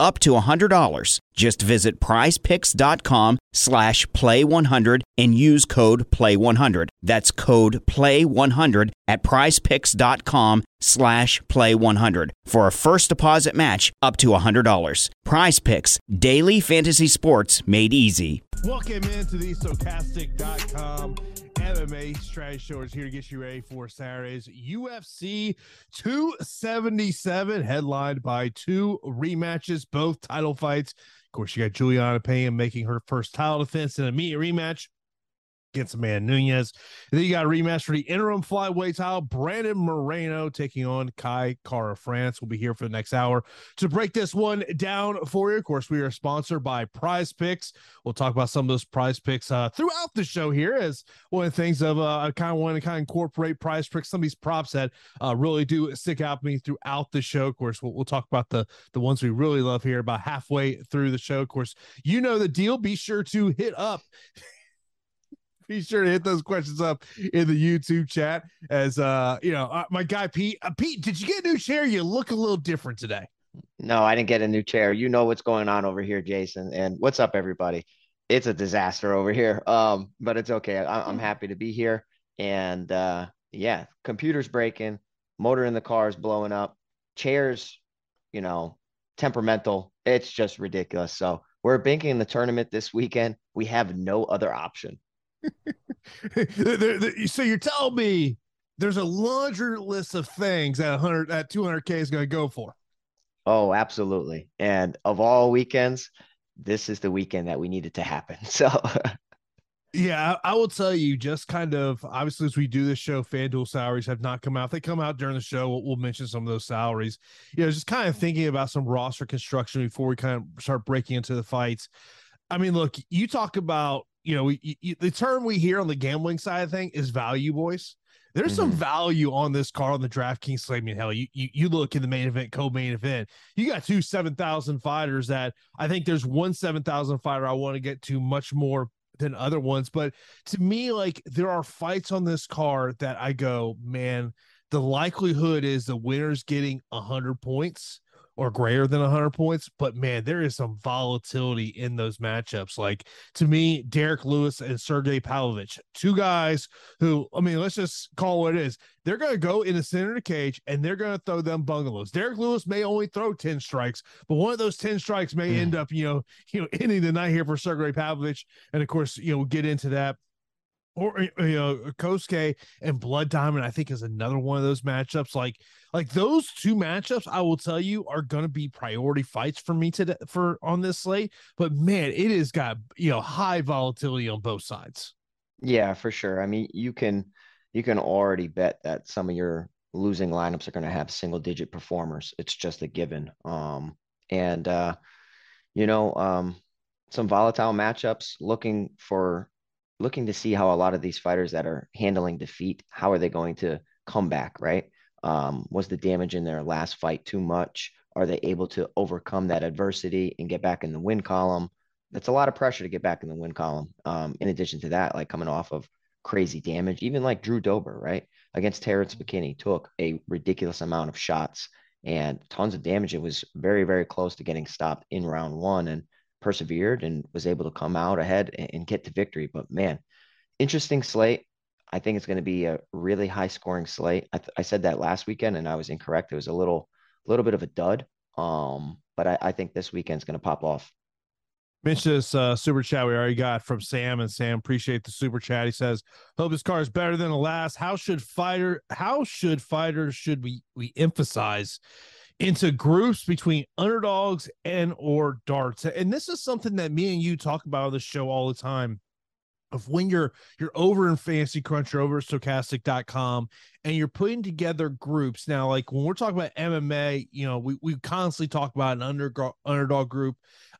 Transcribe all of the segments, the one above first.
up to $100. Just visit prizepicks.com slash play100 and use code play100. That's code play100 at prizepicks.com slash play100 for a first deposit match up to $100. Prize Picks, daily fantasy sports made easy. Welcome into the Stokastic.com MMA strategy show is here to get you ready for Saturday's UFC 277, headlined by two rematches, both title fights. Of course, you got Juliana Pena making her first title defense in a immediate rematch against Amanda Nunes. And then you got a rematch for the interim flyweight title. Brandon Moreno taking on Kai Kara France. We'll be here for the next hour to break this one down for you. Of course, we are sponsored by Prize Picks. We'll talk about some of those Prize Picks uh, throughout the show here as one of the things of uh, I kind of want to kind of incorporate Prize Picks. Some of these props that uh, really do stick out to me throughout the show. Of course, we'll, we'll talk about the the ones we really love here about halfway through the show. Of course, you know the deal. Be sure to hit up be sure to hit those questions up in the YouTube chat. As uh, you know, uh, my guy Pete. Uh, Pete, did you get a new chair? You look a little different today. No, I didn't get a new chair. You know what's going on over here, Jason. And what's up, everybody? It's a disaster over here. Um, but it's okay. I- I'm happy to be here. And uh, yeah, computer's breaking, motor in the car is blowing up, chairs, you know, temperamental. It's just ridiculous. So we're banking the tournament this weekend. We have no other option. So you're telling me there's a laundry list of things that 100 at 200k is going to go for? Oh absolutely. And of all weekends this is the weekend that we needed to happen. So yeah I, will tell you just kind of obviously as we do this show fanduel salaries have not come out. They come out during the show. We'll, we'll mention some of those salaries. You know just kind of thinking about some roster construction before we kind of start breaking into the fights. I mean look you talk about you know, we, you, the term we hear on the gambling side of thing is value, boys. There's mm-hmm. some value on this card on the DraftKings slate. I mean, hell, you, you you look in the main event, co-main event. You got two seven thousand fighters that I think there's one seven thousand fighter I want to get to much more than other ones. But to me, like there are fights on this card that I go, man, the likelihood is the winner's getting hundred points or greater than 100 points. But man, there is some volatility in those matchups. Like to me, Derrick Lewis and Sergey Pavlovich, two guys who, I mean, let's just call what it is. They're going to go in the center of the cage and they're going to throw them bungalows. Derrick Lewis may only throw 10 strikes, but one of those 10 strikes may mm. end up, you know, you know, ending the night here for Sergey Pavlovich. And of course, you know, we'll get into that or you know Kosuke and Blood Diamond I think is another one of those matchups. Like like those two matchups I will tell you are going to be priority fights for me today for on this slate. But man it has got you know high volatility on both sides. Yeah for sure. I mean you can you can already bet that some of your losing lineups are going to have single digit performers. It's just a given. Um and uh you know um some volatile matchups looking for looking to see how a lot of these fighters that are handling defeat, how are they going to come back, right? Um, was the damage in their last fight too much? Are they able to overcome that adversity and get back in the win column? That's a lot of pressure to get back in the win column. Um, in addition to that, like coming off of crazy damage, even like Drew Dober, right? Against Terrence McKinney, took a ridiculous amount of shots and tons of damage. It was very, very close to getting stopped in round one. And persevered and was able to come out ahead and, and get to victory. But man, interesting slate. I think it's going to be a really high scoring slate. I, th- I, said that last weekend and I was incorrect. It was a little, little bit of a dud. Um, but I, I think this weekend's going to pop off. Mention this uh, super chat we already got from Sam, and Sam appreciate the super chat. He says, "Hope this car is better than the last. How should fighter? How should fighters should we we emphasize into groups between underdogs and or darts? And this is something that me and you talk about on the show all the time of when you're you're over in fantasy crunch you're over at stokastic.com and you're putting together groups. Now like when we're talking about mma you know we, we constantly talk about an underdog underdog group.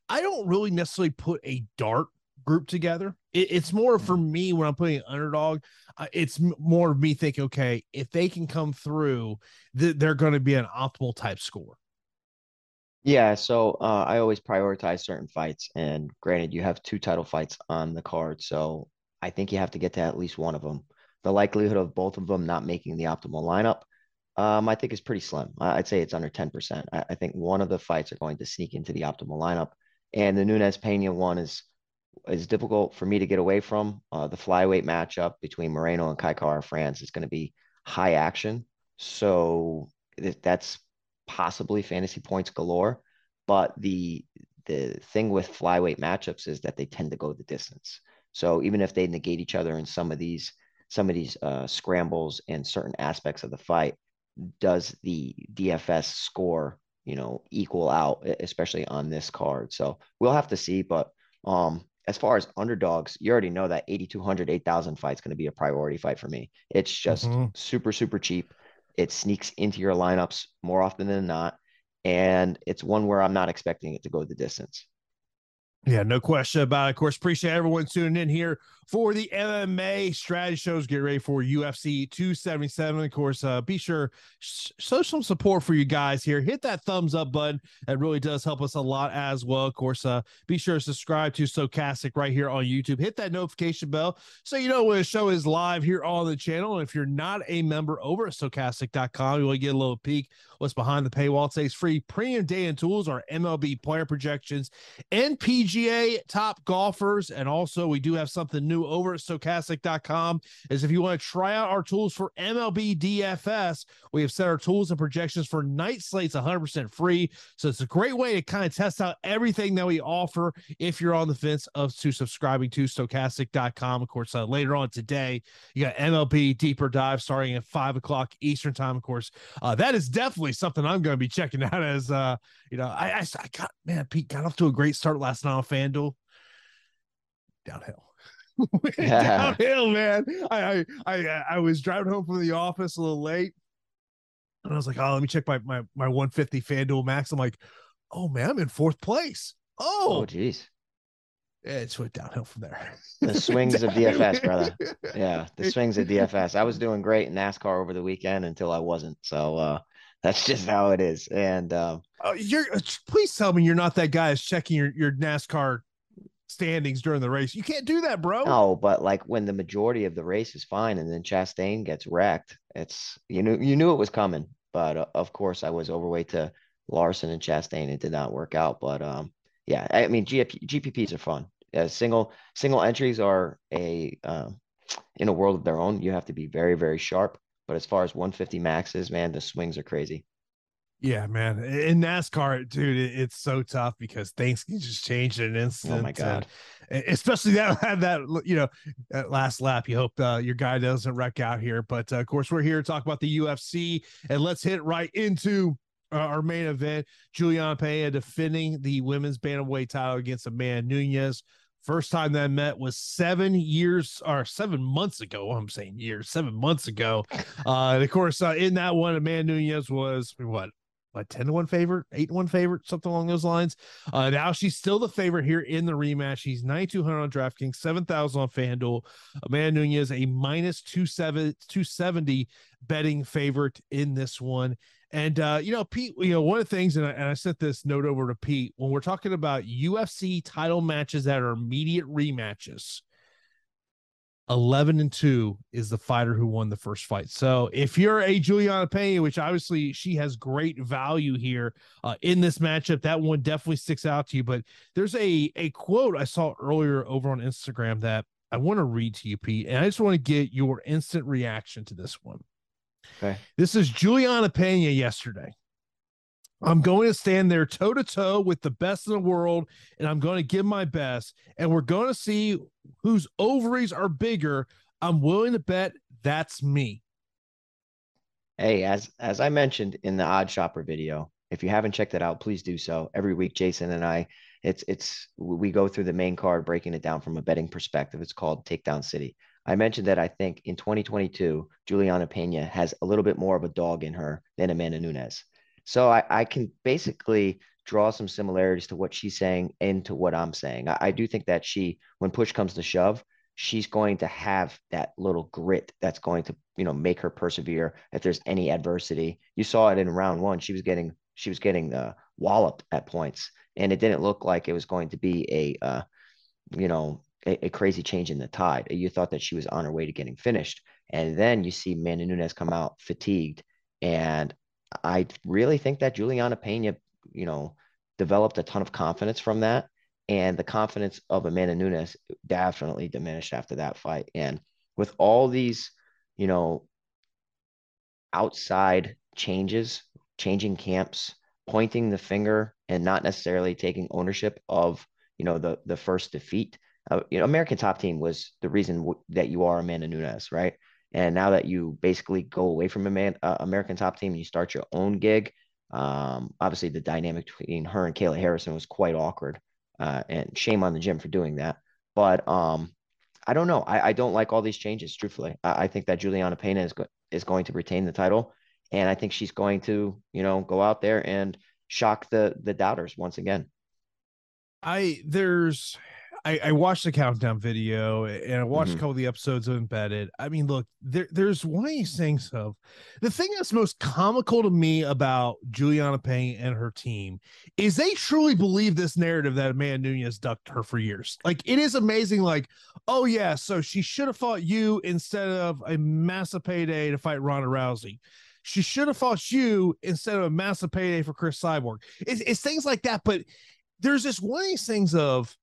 I don't really necessarily put a dart group together it, it's more for me when i'm putting underdog uh, it's more of me thinking okay if they can come through th- they're going to be an optimal type score yeah, so uh, I always prioritize certain fights, and granted, you have two title fights on the card, so I think you have to get to at least one of them. The likelihood of both of them not making the optimal lineup, um, I think is pretty slim. I'd say it's under ten percent. I, I, think one of the fights are going to sneak into the optimal lineup, and the Nunes Pena one is is difficult for me to get away from. Uh, the flyweight matchup between Moreno and Kai Kara-France is going to be high action, so that's possibly fantasy points galore. But the the thing with flyweight matchups is that they tend to go the distance. So even if they negate each other in some of these some of these uh, scrambles and certain aspects of the fight, does the DFS score you know equal out, especially on this card? So we'll have to see. But um, as far as underdogs, you already know that 8,200, 8,000 fight is going to be a priority fight for me. It's just mm-hmm. super, super cheap. It sneaks into your lineups more often than not. And it's one where I'm not expecting it to go the distance. Yeah, no question about it. Of course, appreciate everyone tuning in here for the MMA strategy shows. Get ready for UFC 277. Of course, uh, be sure show some support for you guys here. Hit that thumbs up button. That really does help us a lot as well. Of course, uh, be sure to subscribe to Stokastic right here on YouTube. Hit that notification bell so you know when a show is live here on the channel. And if you're not a member over at stokastic.com, you will get a little peek what's behind the paywall. It says free premium day and tools, our MLB player projections, and PGA top golfers. And also, we do have something new over at stokastic.com is if you want to try out our tools for MLB DFS, we have set our tools and projections for night slates 100% free. So it's a great way to kind of test out everything that we offer if you're on the fence of to subscribing to stokastic.com. Of course, uh, later on today, you got MLB deeper dive starting at five o'clock Eastern time. Of course, uh, that is definitely something I'm going to be checking out as, uh, you know, I, I, I got, man, Pete got off to a great start last night on FanDuel. Downhill. downhill, man. I, I I I was driving home from the office a little late, and I was like, "Oh, let me check my my my 150 FanDuel Max." I'm like, "Oh man, I'm in fourth place." Oh, oh, jeez. Yeah, it's went downhill from there. The swings of DFS, brother. Yeah, the swings of DFS. I was doing great in NASCAR over the weekend until I wasn't. So uh, that's just how it is. And um, oh, you're uh, please tell me you're not that guy is checking your your NASCAR standings during the race. You can't do that, bro. No, but like when the majority of the race is fine and then Chastain gets wrecked, it's you knew you knew it was coming. But uh, of course, I was overweight to Larson and Chastain. It did not work out. But um, yeah, I mean GP, GPPs are fun. Uh, single single entries are a uh, in a world of their own. You have to be very very sharp. But as far as 150 maxes, man, the swings are crazy. Yeah, man. In NASCAR, dude, it's so tough because things can just change in an instant. Oh my god! And especially that had that you know that last lap. You hope uh, your guy doesn't wreck out here. But uh, of course, we're here to talk about the UFC, and let's hit right into uh, our main event. Juliana Pena defending the women's bantamweight title against Amanda Nunes. First time that I met was seven years or seven months ago. I'm saying years, seven months ago. Uh, and of course, uh, in that one, Amanda Nunes was what a 10 to 1 favorite, 8 to 1 favorite, something along those lines. Uh, now she's still the favorite here in the rematch. She's 9,200 on DraftKings, 7,000 on FanDuel. Amanda Nunes, a minus 270 betting favorite in this one. And, uh, you know, Pete, you know, one of the things, and I, and I sent this note over to Pete, when we're talking about UFC title matches that are immediate rematches, 11 and 2 is the fighter who won the first fight. So if you're a Juliana Pena, which obviously she has great value here uh, in this matchup, that one definitely sticks out to you. But there's a, a quote I saw earlier over on Instagram that I want to read to you, Pete, and I just want to get your instant reaction to this one. Okay. This is Juliana Pena yesterday. I'm going to stand there toe to toe with the best in the world, and I'm going to give my best. And we're going to see whose ovaries are bigger. I'm willing to bet that's me. Hey, as as I mentioned in the OddsShopper video, if you haven't checked it out, please do so. Every week, Jason and I, it's it's we go through the main card, breaking it down from a betting perspective. It's called Takedown City. I mentioned that I think in 2022, Juliana Pena has a little bit more of a dog in her than Amanda Nunes. So I, I can basically draw some similarities to what she's saying and to what I'm saying. I, I do think that she, when push comes to shove, she's going to have that little grit that's going to, you know, make her persevere if there's any adversity. You saw it in round one. She was getting she was getting uh, walloped at points, and it didn't look like it was going to be a, uh, you know, a, a, crazy change in the tide. You thought that she was on her way to getting finished, and then you see Amanda Nunes come out fatigued, and I really think that Juliana Pena, you know, developed a ton of confidence from that. And the confidence of Amanda Nunes definitely diminished after that fight. And with all these, you know, outside changes, changing camps, pointing the finger, and not necessarily taking ownership of, you know, the the first defeat. Uh, you know, American Top Team was the reason w- that you are Amanda Nunes, right? And now that you basically go away from a man, uh, American Top Team and you start your own gig, um, obviously the dynamic between her and Kayla Harrison was quite awkward. Uh, and shame on the gym for doing that. But um, I don't know. I, I don't like all these changes. Truthfully, I, I think that Juliana Pena is go- is going to retain the title, and I think she's going to, you know, go out there and shock the the doubters once again. I there's I, I watched the countdown video and I watched mm-hmm. a couple of the episodes of Embedded. I mean, look, there, there's one of these things of the thing that's most comical to me about Juliana Pena and her team is they truly believe this narrative that Amanda Nunes ducked her for years. Like it is amazing. Like, oh yeah, so she should have fought you instead of a massive payday to fight Ronda Rousey she should have fought you instead of a massive payday for Cris Cyborg. It's, it's things like that, but there's this one of these things of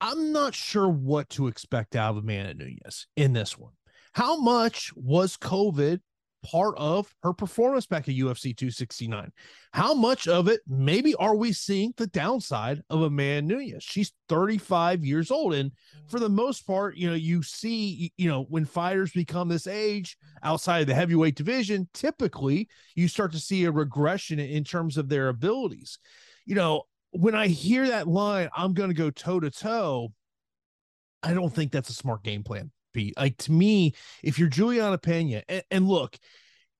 I'm not sure what to expect out of Amanda Nunes in this one. How much was COVID part of her performance back at UFC 269? How much of it, maybe, are we seeing the downside of Amanda Nunes? She's 35 years old. And for the most part, you know, you see, you know, when fighters become this age outside of the heavyweight division, typically you start to see a regression in terms of their abilities. You know, when I hear that line, I'm going to go toe to toe. I don't think that's a smart game plan, Pete. Like to me, if you're Juliana Pena, and, and look,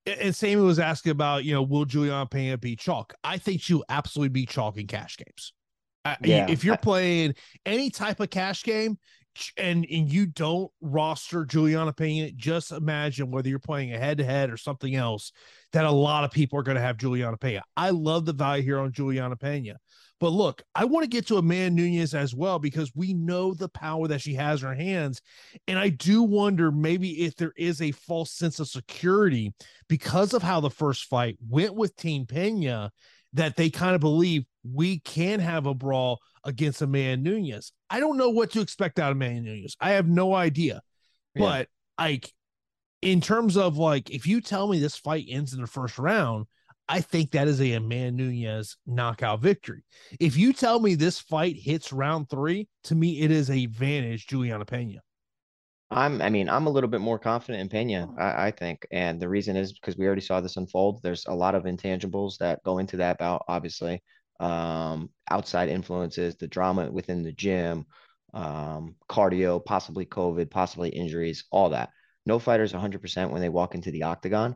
and Sammy was asking about, you know, will Juliana Pena be chalk? I think she'll absolutely be chalk in cash games. Yeah, if you're playing any type of cash game and and you don't roster Juliana Pena, just imagine whether you're playing a head to head or something else that a lot of people are going to have Juliana Pena. I love the value here on Juliana Pena. But look, I want to get to Amanda Nunes as well because we know the power that she has in her hands. And I do wonder maybe if there is a false sense of security because of how the first fight went with Team Pena that they kind of believe we can have a brawl against Amanda Nunes. I don't know what to expect out of Amanda Nunes. I have no idea. Yeah. But like in terms of like if you tell me this fight ends in the first round, I think that is a Amanda Nunes knockout victory. If you tell me this fight hits round three, to me it is a vantage Juliana Pena. I'm, I mean, I'm a little bit more confident in Pena, I, I think, and the reason is because we already saw this unfold. There's a lot of intangibles that go into that bout, obviously, um, outside influences, the drama within the gym, um, cardio, possibly COVID, possibly injuries, all that. No fighters 100% when they walk into the octagon.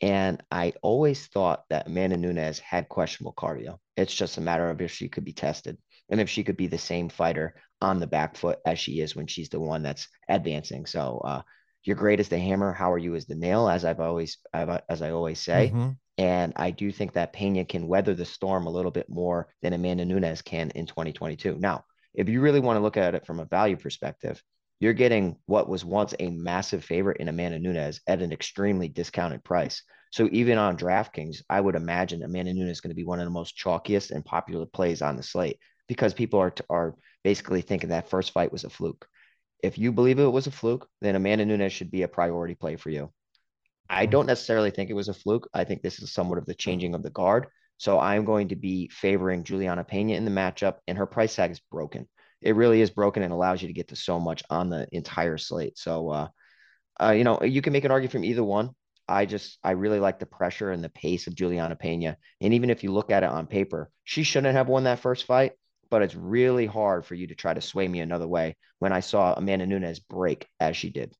And I always thought that Amanda Nunes had questionable cardio. It's just a matter of if she could be tested and if she could be the same fighter on the back foot as she is when she's the one that's advancing. So uh, you're great as the hammer. How are you as the nail? As I've always, I've, as I always say. Mm-hmm. And I do think that Pena can weather the storm a little bit more than Amanda Nunes can in 2022. Now, if you really want to look at it from a value perspective, you're getting what was once a massive favorite in Amanda Nunes at an extremely discounted price. So even on DraftKings, I would imagine Amanda Nunes is going to be one of the most chalkiest and popular plays on the slate because people are are basically thinking that first fight was a fluke. If you believe it was a fluke, then Amanda Nunes should be a priority play for you. I don't necessarily think it was a fluke. I think this is somewhat of the changing of the guard. So I'm going to be favoring Juliana Pena in the matchup, and her price tag is broken. It really is broken and allows you to get to so much on the entire slate. So, uh, uh, you know, you can make an argument from either one. I just I really like the pressure and the pace of Juliana Pena. And even if you look at it on paper, she shouldn't have won that first fight, but it's really hard for you to try to sway me another way when I saw Amanda Nunes break as she did.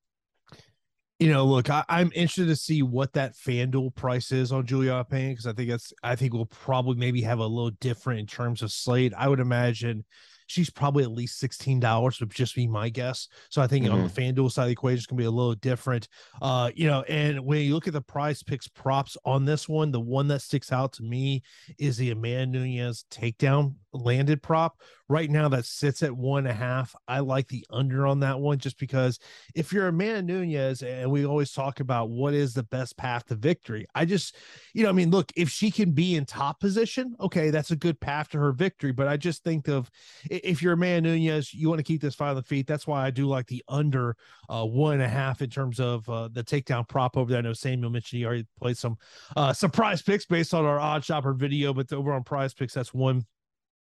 You know, look, I, am interested to see what that FanDuel price is on Julia Pena because I think that's I think we'll probably maybe have a little different in terms of slate. I would imagine she's probably at least $16 would just be my guess. So I think mm-hmm. on the mm-hmm. FanDuel side of the equation, it's going to be a little different. Uh, you know, and when you look at the Prize Picks props on this one, the one that sticks out to me is the Amanda Nunes takedown landed prop. Right now, that sits at one and a half. I like the under on that one just because if you're Amanda Nunes, and we always talk about what is the best path to victory, I just, you know, I mean, look, if she can be in top position, okay, that's a good path to her victory. But I just think of if you're Amanda Nunes, you want to keep this five on the feet. That's why I do like the under uh, one and a half in terms of uh, the takedown prop over there. I know Samuel mentioned he already played some uh, surprise picks based on our OddsShopper video, but over on prize picks, that's one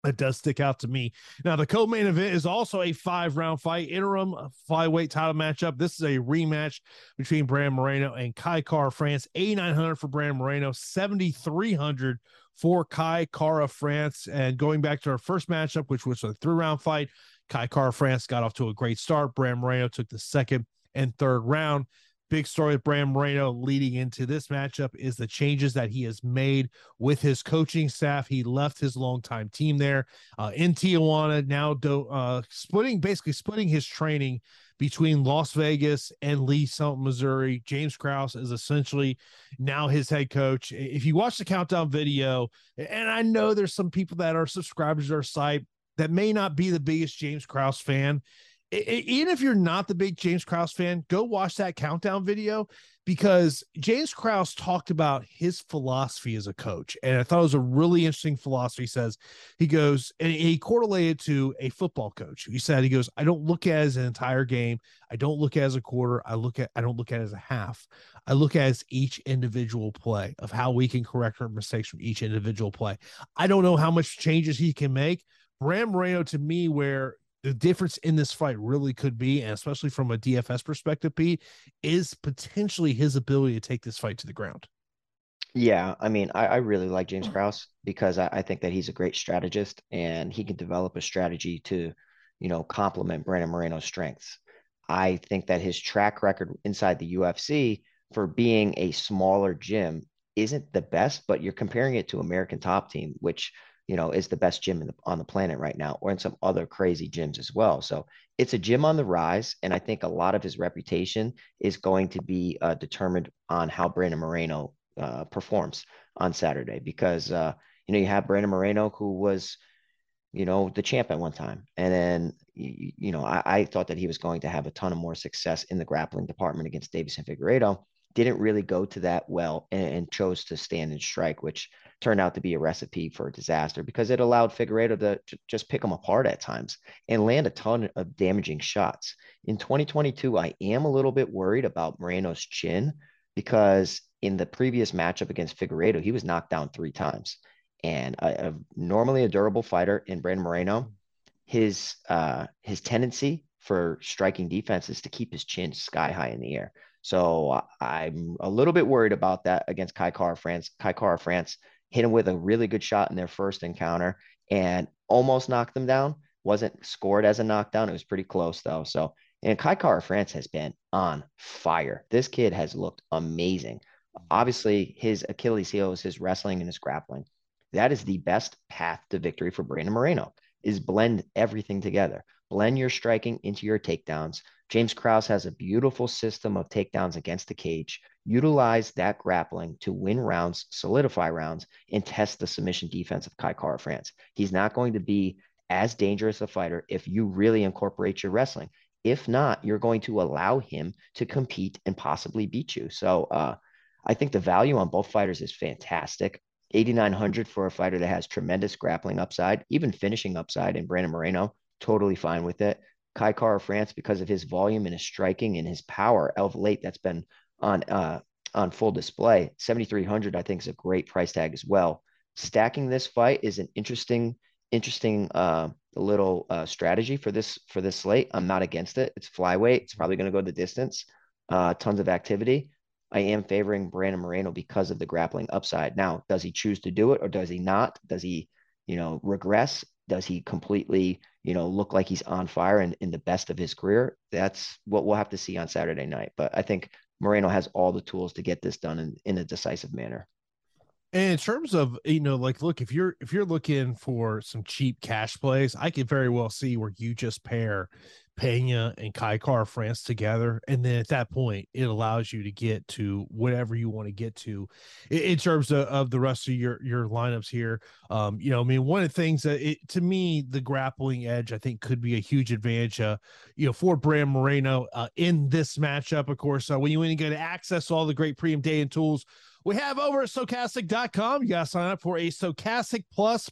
that does stick out to me. Now, the co-main event is also a five-round fight, interim flyweight title matchup. This is a rematch between Brandon Moreno and Kai Kara-France. 8,900 for Brandon Moreno, 7,300 for Kai Kara-France. And going back to our first matchup, which was a three-round fight, Kai Kara-France got off to a great start. Brandon Moreno took the second and third round big story with Bram Moreno leading into this matchup is the changes that he has made with his coaching staff. He left his longtime team there uh, in Tijuana, now do, uh, splitting basically splitting his training between Las Vegas and Lee's Summit, Missouri. James Krause is essentially now his head coach. If you watch the countdown video, and I know there's some people that are subscribers to our site that may not be the biggest James Krause fan even if you're not the big James Krause fan, go watch that countdown video because James Krause talked about his philosophy as a coach. And I thought it was a really interesting philosophy. He says, he goes, and he correlated to a football coach. He said, he goes, I don't look at as an entire game. I don't look at as a quarter. I look at, I don't look at as a half. I look at as each individual play of how we can correct our mistakes from each individual play. I don't know how much changes he can make. Bram Moreno to me, where the difference in this fight really could be, and especially from a DFS perspective, Pete, is potentially his ability to take this fight to the ground. Yeah, I mean, I, I really like James Krause because I, I, think that he's a great strategist and he can develop a strategy to, you know, complement Brandon Moreno's strengths. I think that his track record inside the UFC for being a smaller gym isn't the best, but you're comparing it to American Top Team, which you know, is the best gym the, on the planet right now, or in some other crazy gyms as well. So it's a gym on the rise, and I think a lot of his reputation is going to be uh, determined on how Brandon Moreno uh, performs on Saturday, because uh, you know you have Brandon Moreno who was, you know, the champ at one time, and then you, you know I, I, thought that he was going to have a ton of more success in the grappling department against Deiveson Figueiredo. Didn't really go to that well, and, and chose to stand and strike, which turned out to be a recipe for a disaster because it allowed Figueiredo to, just pick them apart at times and land a ton of damaging shots. In 2022, I am a little bit worried about Moreno's chin because in the previous matchup against Figueiredo, he was knocked down three times. And a, a, normally a durable fighter in Brandon Moreno, his uh, his tendency for striking defense is to keep his chin sky high in the air. So uh, I'm a little bit worried about that against Kai Kara-France. Kai Kara-France hit him with a really good shot in their first encounter and almost knocked them down. Wasn't scored as a knockdown. It was pretty close though. So, and Kai Kara-France has been on fire. This kid has looked amazing. Obviously, his Achilles heel is his wrestling and his grappling. That is the best path to victory for Brandon Moreno is blend everything together. Blend your striking into your takedowns. James Krause has a beautiful system of takedowns against the cage utilize that grappling to win rounds, solidify rounds, and test the submission defense of Kai Kara-France. He's not going to be as dangerous a fighter if you really incorporate your wrestling. If not, you're going to allow him to compete and possibly beat you. So uh, I think the value on both fighters is fantastic. 8,900 for a fighter that has tremendous grappling upside, even finishing upside in Brandon Moreno, totally fine with it. Kai Kara-France, because of his volume and his striking and his power of late, that's been on uh, on full display. 7,300, I think, is a great price tag as well. Stacking this fight is an interesting, interesting uh, little uh, strategy for this for this slate. I'm not against it. It's flyweight. It's probably going to go the distance. Uh, tons of activity. I am favoring Brandon Moreno because of the grappling upside. Now, does he choose to do it or does he not? Does he, you know, regress? Does he completely, you know, look like he's on fire and in the best of his career? That's what we'll have to see on Saturday night. But I think Moreno has all the tools to get this done in, in a decisive manner. And in terms of you know, like, look if you're if you're looking for some cheap cash plays, I could very well see where you just pair Pena and Kai Kara-France together. And then at that point, it allows you to get to whatever you want to get to in, in terms of, of, the rest of your, your lineups here. Um, you know, I mean, one of the things that it, to me, the grappling edge, I think could be a huge advantage, uh, you know, for Bram Moreno uh, in this matchup, of course, uh, when you want to get access to all the great premium day and tools we have over at stokastic.com. You got to sign up for a Stokastic Plus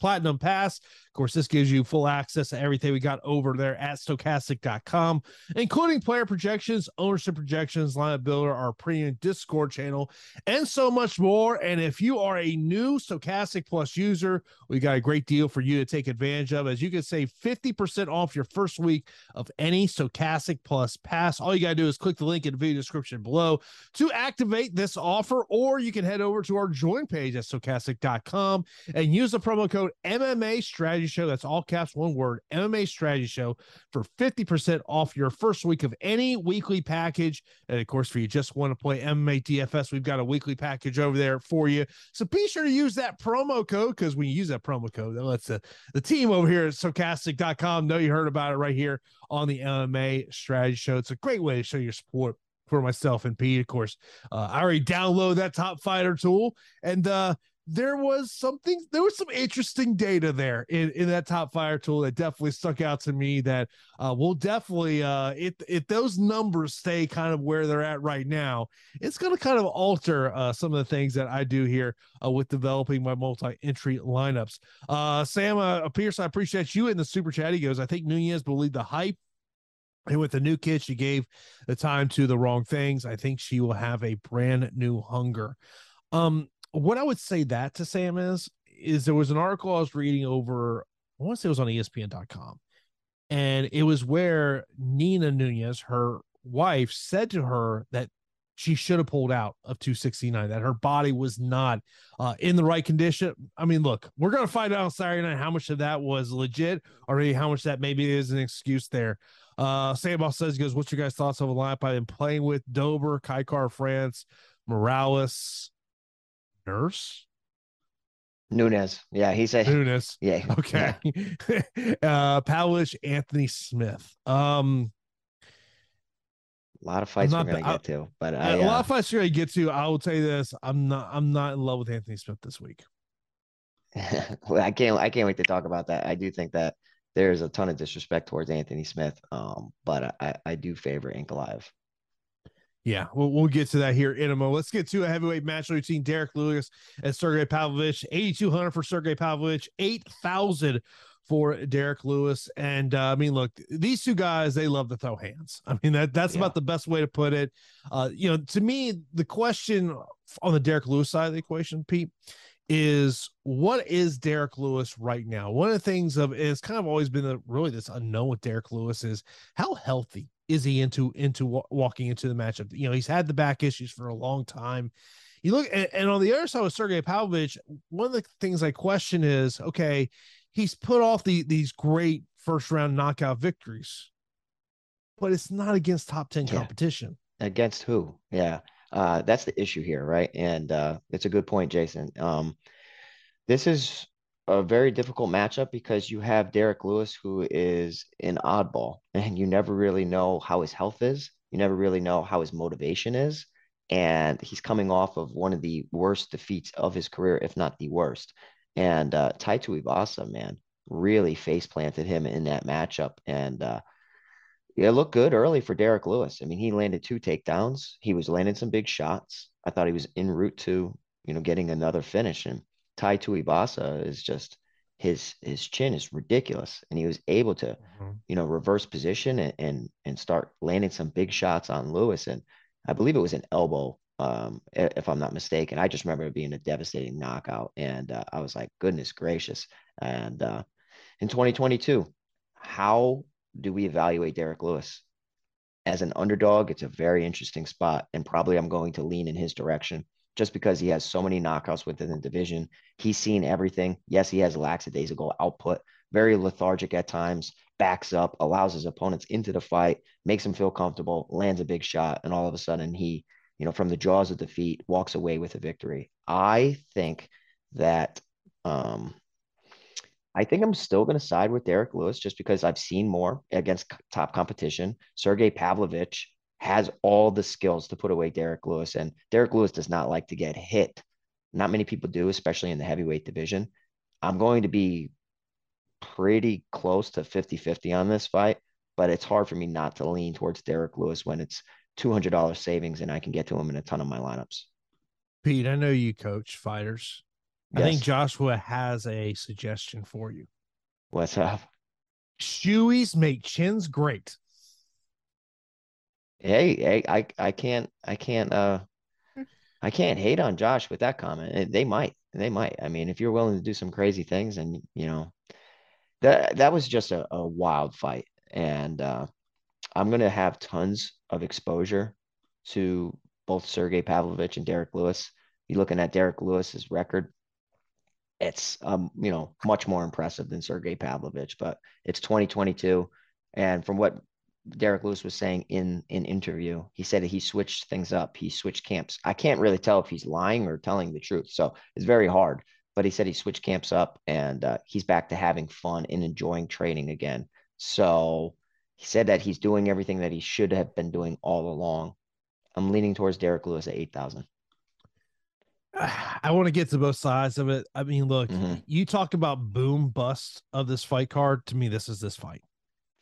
Platinum Pass. Of course, this gives you full access to everything we got over there at stokastic.com, including player projections, ownership projections, lineup builder, our premium Discord channel, and so much more. And if you are a new Stokastic Plus user, we got a great deal for you to take advantage of. As you can save 50% off your first week of any Stokastic Plus pass. All you got to do is click the link in the video description below to activate this offer or you can head over to our join page at stokastic.com and use the promo code MMA Strategy Show. That's all caps, one word, MMA Strategy Show for 50% off your first week of any weekly package. And of course, for you just want to play MMA DFS, we've got a weekly package over there for you. So be sure to use that promo code because when you use that promo code, that lets the, the team over here at stokastic.com know you heard about it right here on the MMA Strategy Show. It's a great way to show your support for myself and Pete. Of course, uh, I already downloaded that top fighter tool, and uh, there was something, there was some interesting data there in, in that top Fighter tool that definitely stuck out to me. That uh, will definitely, uh, if if those numbers stay kind of where they're at right now, it's going to kind of alter uh, some of the things that I do here uh, with developing my multi-entry lineups. Uh, Sam uh, Pierce, I appreciate you in the super chat. He goes, I think Nunes will lead the hype and with the new kid, she gave the time to the wrong things. I think she will have a brand new hunger. Um, what I would say that to Sam is, is there was an article I was reading over, I want to say it was on ESPN.com. And it was where Nina Nunes, her wife, said to her that she should have pulled out of 269 that her body was not uh, in the right condition i mean look we're going to find out saturday night how much of that was legit or maybe how much that maybe is an excuse there uh, Sambal says, he goes, What's your guys' thoughts on the lineup I've been playing with? Dober, Kai Kara-France, Morales, Nurse. Nunes. Yeah, he said Nunes. Yeah. Okay. Yeah. uh Pavlich, Anthony Smith. Um a lot of fights we're gonna get to, but I, a lot of uh, fights we're gonna get to. I will tell you this: I'm not, I'm not in love with Anthony Smith this week. I can't, I can't wait to talk about that. I do think that there's a ton of disrespect towards Anthony Smith. Um, but I, I do favor Ankalaev. Yeah, we'll, we'll get to that here in a moment. Let's get to a heavyweight match between Derrick Lewis and Sergey Pavlovich. 8,200 for Sergey Pavlovich, 8,000 for Derrick Lewis. And uh, I mean, look, these two guys, they love to throw hands. I mean, that that's yeah. about the best way to put it. Uh, you know, to me, the question on the Derrick Lewis side of the equation, Pete, is what is Derrick Lewis right now? One of the things of it's kind of always been a, really this unknown with Derrick Lewis is how healthy is he into into walking into the matchup? You know, he's had the back issues for a long time. You look and, and on the other side with Sergey Pavlovich, one of the things I question is okay, he's put off the these great first round knockout victories, but it's not against top 10 yeah. competition. Against who? Yeah. Uh, that's the issue here, right? And uh, it's a good point, Jason. Um, this is a very difficult matchup because you have Derrick Lewis, who is an oddball, and you never really know how his health is. You never really know how his motivation is. And he's coming off of one of the worst defeats of his career, if not the worst. And uh, Tai Tuivasa, man, really face planted him in that matchup. And uh, it looked good early for Derrick Lewis. I mean, he landed two takedowns. He was landing some big shots. I thought he was en route to, you know, getting another finish. And Tai Tuivasa is just his his chin is ridiculous, and he was able to, mm-hmm. you know, reverse position and, and and start landing some big shots on Lewis. And I believe it was an elbow, um, if I'm not mistaken. I just remember it being a devastating knockout, and uh, I was like, goodness gracious. And uh, in 2022, how do we evaluate Derrick Lewis? As an underdog, it's a very interesting spot, and probably I'm going to lean in his direction just because he has so many knockouts within the division. He's seen everything. Yes, he has lackadaisical output, very lethargic at times, backs up, allows his opponents into the fight, makes him feel comfortable, lands a big shot, and all of a sudden he, you know, from the jaws of defeat, walks away with a victory. I think that um, I think I'm still going to side with Derrick Lewis just because I've seen more against top competition. Sergey Pavlovich has all the skills to put away Derrick Lewis, and Derrick Lewis does not like to get hit. Not many people do, especially in the heavyweight division. I'm going to be pretty close to 50 50 on this fight, but it's hard for me not to lean towards Derrick Lewis when it's $200 savings and I can get to him in a ton of my lineups. Pete, I know you coach fighters. I think Joshua has a suggestion for you. What's up? Shoeys make chins great. Hey, hey, I I can't I can't uh I can't hate on Josh with that comment. They might. They might. I mean, if you're willing to do some crazy things and you know that that was just a, a wild fight. And uh I'm gonna have tons of exposure to both Sergey Pavlovich and Derrick Lewis. You're looking at Derrick Lewis's record it's um, you know much more impressive than Sergey Pavlovich, but it's 2022, and from what Derrick Lewis was saying in in interview, he said he switched things up. He switched camps. I can't really tell if he's lying or telling the truth, so it's very hard. But he said he switched camps up, and uh, he's back to having fun and enjoying training again. So he said that he's doing everything that he should have been doing all along. I'm leaning towards Derrick Lewis at eight thousand. I want to get to both sides of it. I mean, look, mm-hmm. you talk about boom bust of this fight card. To me, this is this fight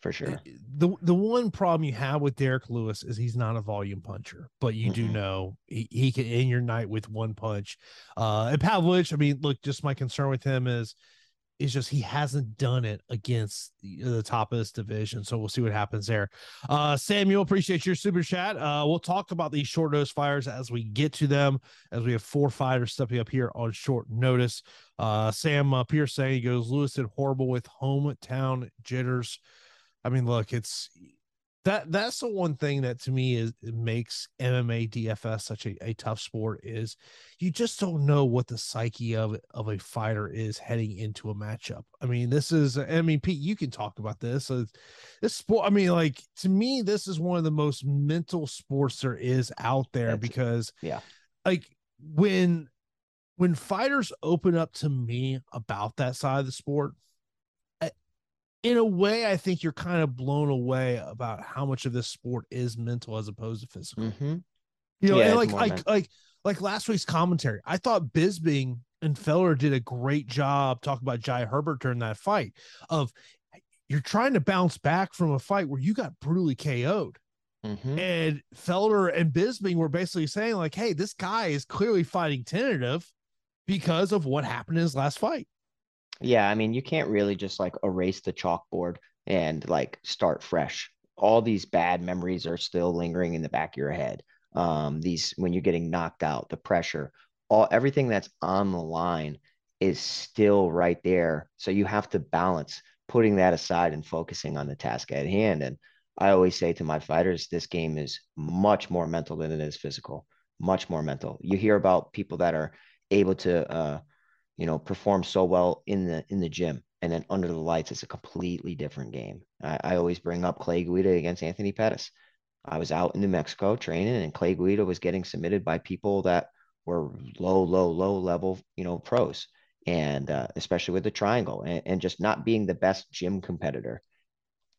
for sure. The the one problem you have with Derrick Lewis is he's not a volume puncher, but you mm-hmm. do know he, he can end your night with one punch. Uh, and Pavlovich, I mean, look, just my concern with him is it's just he hasn't done it against the, the, top of this division. So we'll see what happens there. Uh, Samuel, appreciate your super chat. Uh, we'll talk about these short notice fires as we get to them, as we have four fighters stepping up here on short notice. Uh, Sam uh, Pierce saying he goes, Lewis did horrible with hometown jitters. I mean, look, it's that that's the one thing that to me is makes MMA DFS such a, a tough sport is you just don't know what the psyche of of a fighter is heading into a matchup. I mean, this is I mean, Pete, you can talk about this. Uh, this sport, I mean, like to me, this is one of the most mental sports there is out there that's, because yeah, like when when fighters open up to me about that side of the sport, in a way, I think you're kind of blown away about how much of this sport is mental as opposed to physical. Mm-hmm. You know, yeah, and like like like like last week's commentary, I thought Bisping and Felder did a great job talking about Jai Herbert during that fight. Of you're trying to bounce back from a fight where you got brutally KO'd. Mm-hmm. And Felder and Bisping were basically saying, like, hey, this guy is clearly fighting tentative because of what happened in his last fight. Yeah, I mean, you can't really just like erase the chalkboard and like start fresh. All these bad memories are still lingering in the back of your head. Um, these when you're getting knocked out, the pressure, all everything that's on the line is still right there. So you have to balance putting that aside and focusing on the task at hand. And I always say to my fighters, this game is much more mental than it is physical. Much more mental. You hear about people that are able to uh, you know, perform so well in the in the gym, and then under the lights, it's a completely different game. I, I always bring up Clay Guida against Anthony Pettis. I was out in New Mexico training, and Clay Guida was getting submitted by people that were low, low, low level, you know, pros, and uh, especially with the triangle, and, and just not being the best gym competitor.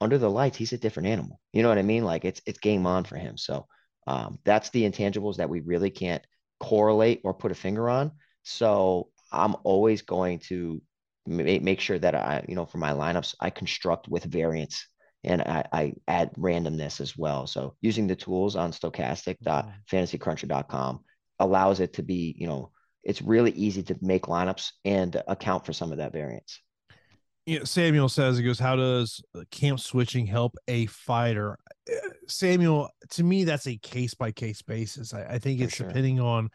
Under the lights, he's a different animal. You know what I mean? Like it's it's game on for him. So um, that's the intangibles that we really can't correlate or put a finger on. So I'm always going to make, make sure that I, you know, for my lineups, I construct with variance and I, I add randomness as well. So using the tools on stokastic.fantasycruncher.com allows it to be, you know, it's really easy to make lineups and account for some of that variance. You know, Samuel says he goes, "How does camp switching help a fighter?" Uh, Samuel, to me, that's a case by case basis. I, I think it's sure. depending on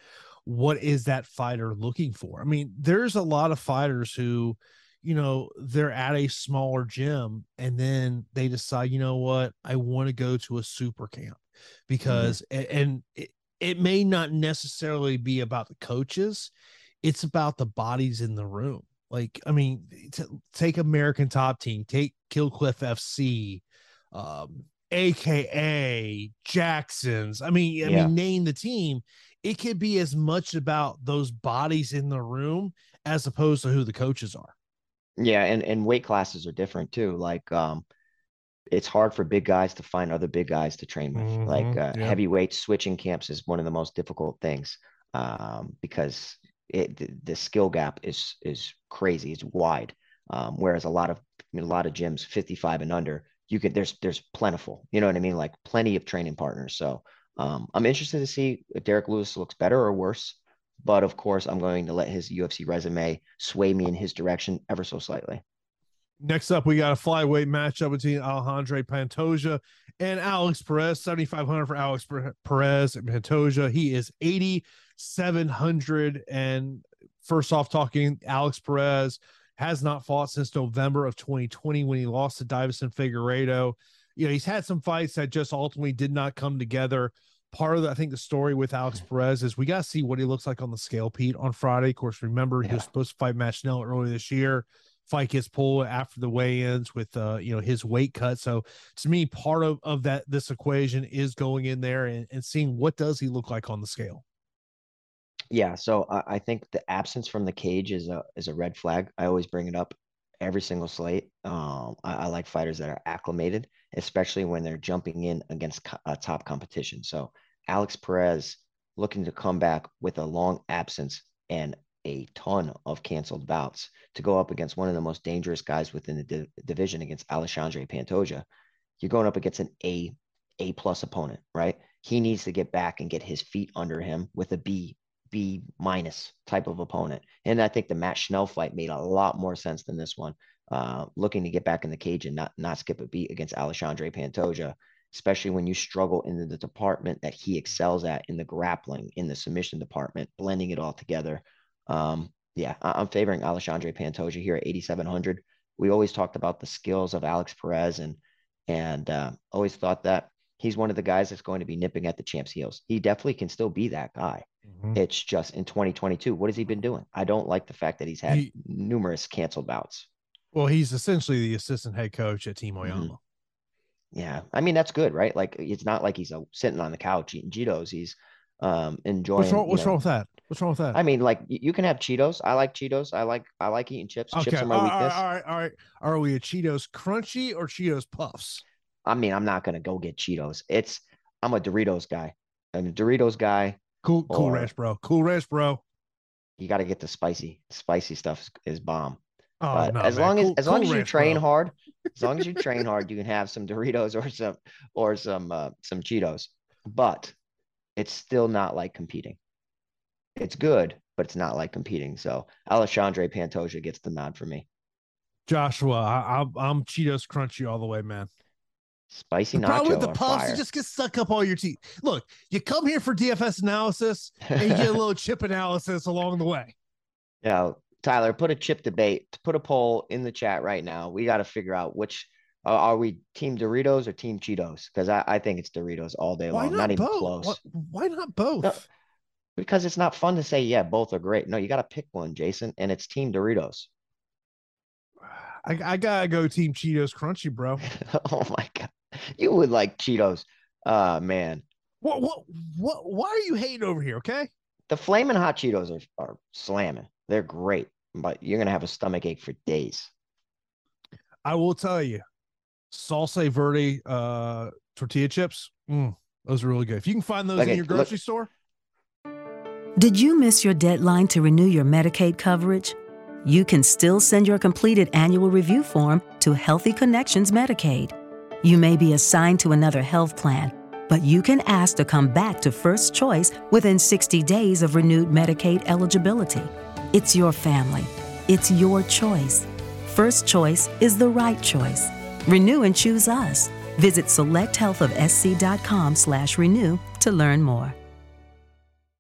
what is that fighter looking for. I mean, there's a lot of fighters who, you know, they're at a smaller gym and then they decide, you know what, I want to go to a super camp because, mm-hmm. and it, it may not necessarily be about the coaches, it's about the bodies in the room like, I mean, t- take American Top Team, take Kill Cliff FC, um, AKA Jacksons. I mean, I yeah. mean, name the team. It could be as much about those bodies in the room as opposed to who the coaches are. Yeah, and and weight classes are different too. Like, um, it's hard for big guys to find other big guys to train with. Mm-hmm, like uh, yeah. heavyweight switching camps is one of the most difficult things um, because it, the, the skill gap is is crazy. It's wide. Um, whereas a lot of a lot of gyms, 55 and under, you could there's there's plentiful. You know what I mean? Like plenty of training partners. So um, I'm interested to see if Derrick Lewis looks better or worse. But of course, I'm going to let his UFC resume sway me in his direction ever so slightly. Next up, we got a flyweight matchup between Alexandre Pantoja and Alex Perez. 7,500 for Alex Perez and Pantoja. He is 8,700. And first off, talking Alex Perez has not fought since November of 2020 when he lost to Deiveson Figueiredo. You know, he's had some fights that just ultimately did not come together. Part of the, I think the story with Alex Perez is we got to see what he looks like on the scale, Pete, on Friday. Of course, remember yeah. he was supposed to fight Matt Schnell earlier this year. Fight gets pulled after the weigh-ins with uh you know his weight cut. So to me part of of that this equation is going in there and, and seeing what does he look like on the scale. Yeah so I, I think the absence from the cage is a is a red flag. I always bring it up every single slate. Um I, I like fighters that are acclimated especially when they're jumping in against a uh, top competition so alex perez looking to come back with a long absence and a ton of canceled bouts to go up against one of the most dangerous guys within the di- division against Alexandre Pantoja. You're going up against an A A plus opponent, right? He needs to get back and get his feet under him with a B B minus type of opponent. And I think the Matt Schnell fight made a lot more sense than this one. Uh, looking to get back in the cage and not not skip a beat against Alexandre Pantoja, especially when you struggle in the department that he excels at in the grappling, in the submission department, blending it all together. Um, yeah, I'm favoring Alexandre Pantoja here at 8,700. We always talked about the skills of Alex Perez and and uh, always thought that he's one of the guys that's going to be nipping at the champ's heels. He definitely can still be that guy. Mm-hmm. It's just in 2022, what has he been doing? I don't like the fact that he's had he, numerous canceled bouts. Well, he's essentially the assistant head coach at Team Oyama. Mm-hmm. Yeah, I mean that's good, right? Like it's not like he's a, sitting on the couch eating Cheetos. He's um enjoying. What's wrong? What's know, wrong with that? What's wrong with that? I mean, like you can have Cheetos. I like Cheetos. I like I like eating chips. Okay. Chips are my all weakness. All right, all right. Are we a Cheetos crunchy or Cheetos puffs? I mean, I'm not gonna go get Cheetos. It's I'm a Doritos guy. I'm a Doritos guy. Cool, cool ranch, bro. Cool ranch, bro. You got to get the spicy. Spicy stuff is, is bomb. Oh, but no, as man. long as cool, as long cool as you train bro. hard, as long as you train hard, you can have some Doritos or some or some uh, some Cheetos. But it's still not like competing. It's good, but it's not like competing. So Alexandre Pantoja gets the nod for me. Joshua, I, am I'm Cheetos crunchy all the way, man. Spicy the nacho. with the puffs, you just get stuck up all your teeth. Look, you come here for DFS analysis and you get a little chip analysis along the way. Yeah, Tyler, put a chip debate, put a poll in the chat right now. We got to figure out which uh, are we team Doritos or team Cheetos? Because I, I think it's Doritos all day why long. Not, not even close. Why, why not both? No, because it's not fun to say, yeah, both are great. No, you got to pick one, Jason, and it's team Doritos. I, I gotta go team Cheetos Crunchy, bro. oh my god, you would like Cheetos, uh man. What what what? Why are you hating over here? Okay, the flaming hot Cheetos are are slamming. They're great, but you're gonna have a stomach ache for days. I will tell you, salsa verde uh, tortilla chips. Mm, those are really good. If you can find those in your grocery look. store. Did you miss your deadline to renew your Medicaid coverage? You can still send your completed annual review form to Healthy Connections Medicaid. You may be assigned to another health plan, but you can ask to come back to First Choice within 60 days of renewed Medicaid eligibility. It's your family. It's your choice. First Choice is the right choice. Renew and choose us. Visit selecthealthofsc.com slash renew to learn more.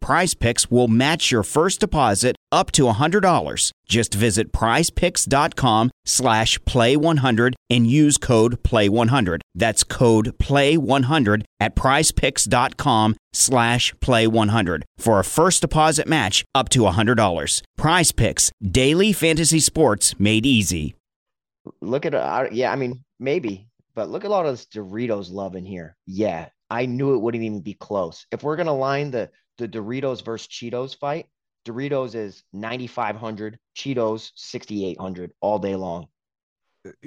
Prize Picks will match your first deposit up to $100. Just visit prizepicks.com slash play100 and use code play100. That's code play100 at prizepicks.com slash play100 for a first deposit match up to $100. Prize Picks, daily fantasy sports made easy. Look at, uh, yeah, I mean, maybe, but look at all this Doritos love in here. Yeah, I knew it wouldn't even be close. If we're going to line the, the Doritos versus Cheetos fight, Doritos is 9,500, Cheetos 6,800 all day long.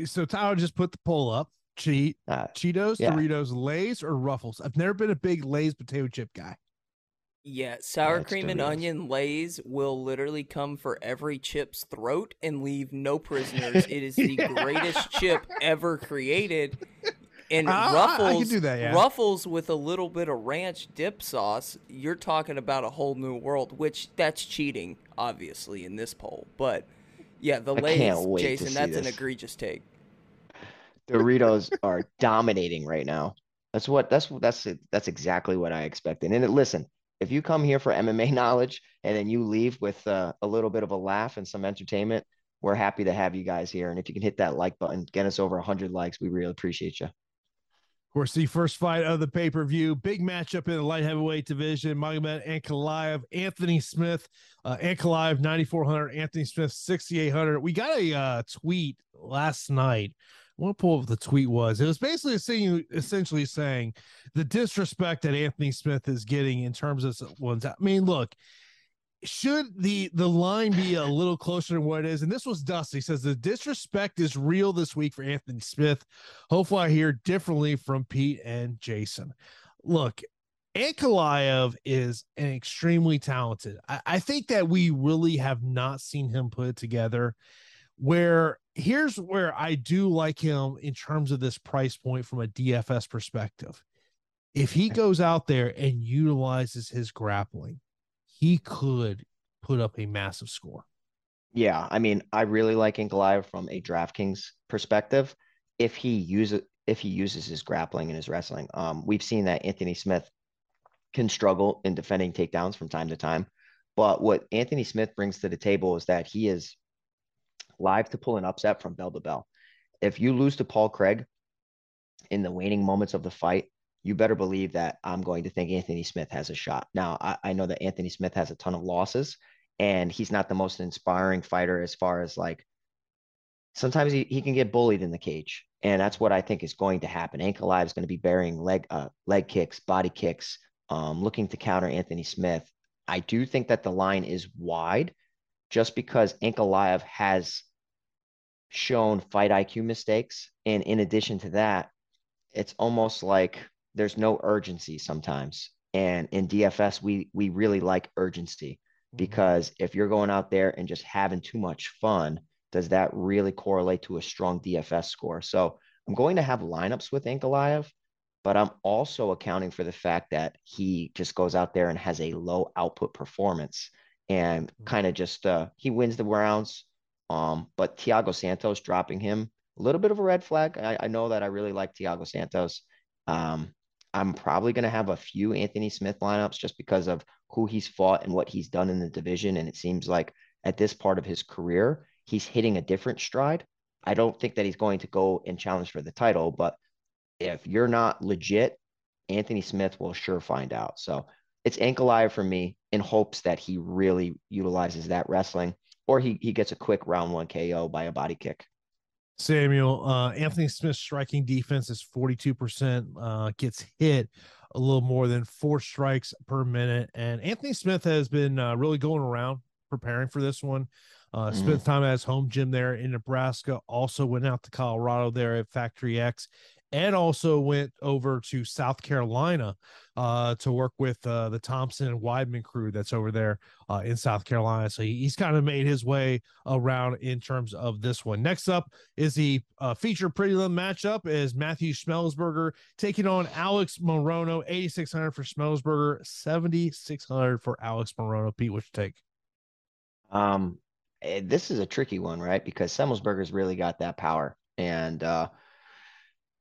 So Tyler just put the poll up. Cheat, uh, Cheetos, yeah. Doritos, Lay's, or Ruffles. I've never been a big Lay's potato chip guy. Yeah, sour That's cream Doritos. and onion Lay's will literally come for every chip's throat and leave no prisoners. it is the yeah. greatest chip ever created and uh, ruffles, that, yeah. ruffles with a little bit of ranch dip sauce. You're talking about a whole new world, which that's cheating, obviously, in this poll. But yeah, the Lay's, Jason, that's this. an egregious take. Doritos are dominating right now. That's what that's that's that's exactly what I expected. And it, listen, if you come here for MMA knowledge and then you leave with uh, a little bit of a laugh and some entertainment, we're happy to have you guys here. And if you can hit that like button, get us over 100 likes, we really appreciate you. Of course, the first fight of the pay per view, big matchup in the light heavyweight division. Magomed Ankalaev, Anthony Smith, uh, Ankalaev 9,400, Anthony Smith 6,800. We got a uh, tweet last night. I want to pull up the tweet was. It was basically saying, essentially saying the disrespect that Anthony Smith is getting in terms of ones. I mean, look, should the the line be a little closer to what it is? And this was Dusty says the disrespect is real this week for Anthony Smith. Hopefully, I hear differently from Pete and Jason. Look, Ankalaev is an extremely talented. I, I think that we really have not seen him put it together. Where here's where I do like him in terms of this price point from a DFS perspective. If he goes out there and utilizes his grappling he could put up a massive score. Yeah, I mean, I really like Ankalaev from a DraftKings perspective. If he uses if he uses his grappling and his wrestling, um, we've seen that Anthony Smith can struggle in defending takedowns from time to time. But what Anthony Smith brings to the table is that he is live to pull an upset from bell to bell. If you lose to Paul Craig in the waning moments of the fight, you better believe that I'm going to think Anthony Smith has a shot. Now, I, I, know that Anthony Smith has a ton of losses and he's not the most inspiring fighter as far as like sometimes he, he can get bullied in the cage. And that's what I think is going to happen. Ankalaev is going to be burying leg uh, leg kicks, body kicks, um, looking to counter Anthony Smith. I do think that the line is wide just because Ankalaev has shown fight IQ mistakes. And in addition to that, it's almost like there's no urgency sometimes. And in DFS, we we really like urgency mm-hmm. because if you're going out there and just having too much fun, does that really correlate to a strong DFS score? So I'm going to have lineups with Ankalaev, but I'm also accounting for the fact that he just goes out there and has a low output performance and mm-hmm. kind of just uh, he wins the rounds. Um, but Thiago Santos dropping him a little bit of a red flag. I, I know that I really like Thiago Santos. Um, I'm probably going to have a few Anthony Smith lineups just because of who he's fought and what he's done in the division. And it seems like at this part of his career, he's hitting a different stride. I don't think that he's going to go and challenge for the title, but if you're not legit, Anthony Smith will sure find out. So it's ankle Ankalaev for me in hopes that he really utilizes that wrestling or he, he gets a quick round one KO by a body kick. Samuel, uh, Anthony Smith's striking defense is 42%, uh, gets hit a little more than four strikes per minute. And Anthony Smith has been uh, really going around preparing for this one. Uh, mm-hmm. Spent time at his home gym there in Nebraska. Also went out to Colorado there at Factory X, and also went over to South Carolina uh, to work with uh, the Thompson and Weidman crew that's over there uh, in South Carolina. So he, he's kind of made his way around in terms of this one. Next up is the uh, feature prelim matchup is Matthew Semelsberger taking on Alex Morono, 8,600 for Semelsberger, 7,600 for Alex Morono. Pete, you take? Um, eh, this is a tricky one, right? Because Semelsberger's really got that power. And uh,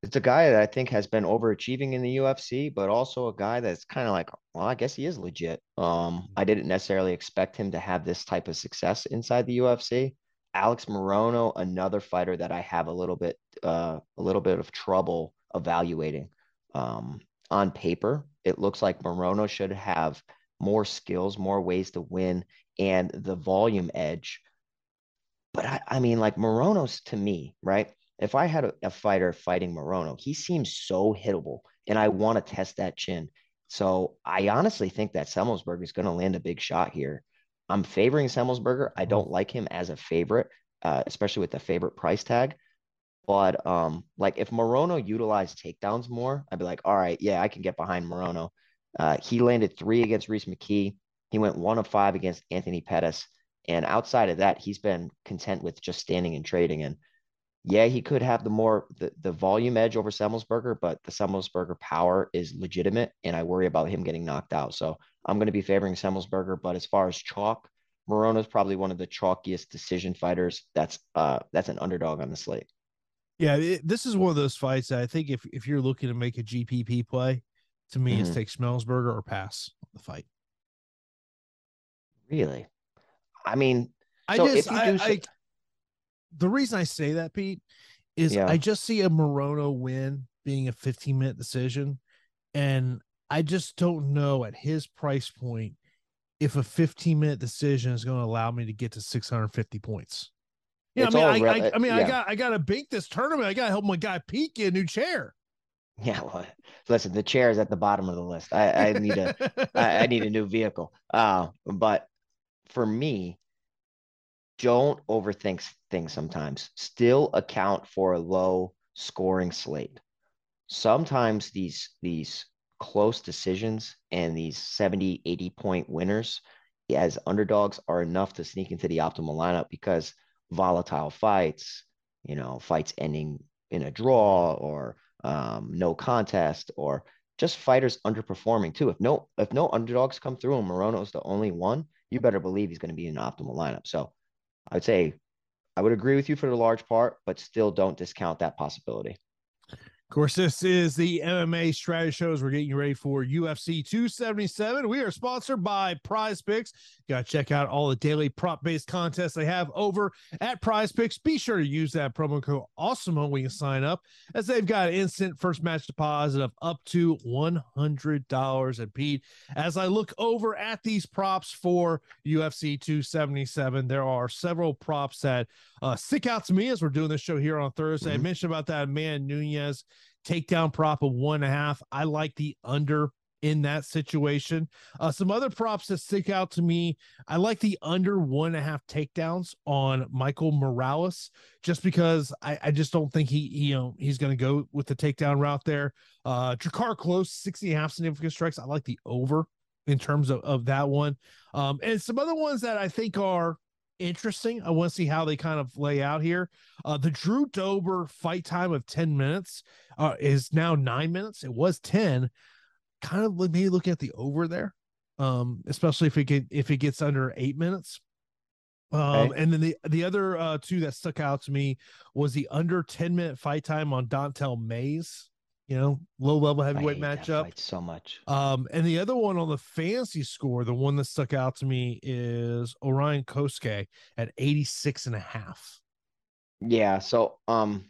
it's a guy that I think has been overachieving in the UFC, but also a guy that's kind of like, well, I guess he is legit. Um, I didn't necessarily expect him to have this type of success inside the UFC. Alex Morono, another fighter that I have a little bit, uh, a little bit of trouble evaluating. Um, on paper, it looks like Morono should have more skills, more ways to win, and the volume edge. But I, I mean, like Morono's to me, right? If I had a, a fighter fighting Morono, he seems so hittable, and I want to test that chin. So I honestly think that Semelsberger is going to land a big shot here. I'm favoring Semelsberger. I don't like him as a favorite, uh, especially with the favorite price tag. But um, like if Morono utilized takedowns more, I'd be like, all right, yeah, I can get behind Morono. Uh, he landed three against Rhys McKee. He went one of five against Anthony Pettis. And outside of that, he's been content with just standing and trading. And yeah, he could have the more the, the volume edge over Semelsberger, but the Semelsberger power is legitimate, and I worry about him getting knocked out. So I'm going to be favoring Semelsberger. But as far as chalk, Morono is probably one of the chalkiest decision fighters. That's uh that's an underdog on the slate. Yeah, it, this is one of those fights that I think if if you're looking to make a GPP play, to me, mm-hmm. it's take Semelsberger or pass the fight. Really, I mean, I so just I, I, the reason I say that, Pete, is yeah. I just see a Morono win being a 15 minute decision. And I just don't know at his price point if a 15 minute decision is going to allow me to get to 650 points. Yeah, I mean, I, I, I, mean, yeah. I got I got to bank this tournament. I got to help my guy Pete get a new chair. Yeah, well, listen, the chair is at the bottom of the list. I, I need a I, I need a new vehicle. Uh, but for me, don't overthink things sometimes. Still account for a low scoring slate. Sometimes these these close decisions and these 70, 80 point winners as underdogs are enough to sneak into the optimal lineup because volatile fights, you know, fights ending in a draw or um, no contest or just fighters underperforming too. If no if no underdogs come through and Morono's the only one, you better believe he's going to be in an optimal lineup. So I'd say I would agree with you for the large part, but still don't discount that possibility. Of course, this is the MMA strategy shows. We're getting you ready for UFC 277. We are sponsored by Prize Picks. You got to check out all the daily prop based contests they have over at Prize Picks. Be sure to use that promo code AWESOME when you sign up, as they've got an instant first match deposit of up to $100. And Pete, as I look over at these props for UFC 277, there are several props that uh, stick out to me as we're doing this show here on Thursday. Mm-hmm. I mentioned about that man Nunes takedown prop of one and a half. I like the under in that situation. Uh, some other props that stick out to me. I like the under one and a half takedowns on Michael Morales, just because I, I just don't think he, you know, he's going to go with the takedown route there. Uh, Drakkar Klose, 60 and a half significant strikes. I like the over in terms of, of that one. Um, and some other ones that I think are interesting. I want to see how they kind of lay out here. Uh, the Drew Dober fight time of 10 minutes uh, is now nine minutes. It was 10. Kind of maybe look at the over there, um, especially if it get if it gets under eight minutes. Um, okay. and then the the other uh, two that stuck out to me was the under 10 minute fight time on Don'Tale Mayes you know, low level heavyweight matchup. so much. Um, and the other one on the fancy score, the one that stuck out to me is Orion Cosce at 86 and a half. Yeah. So um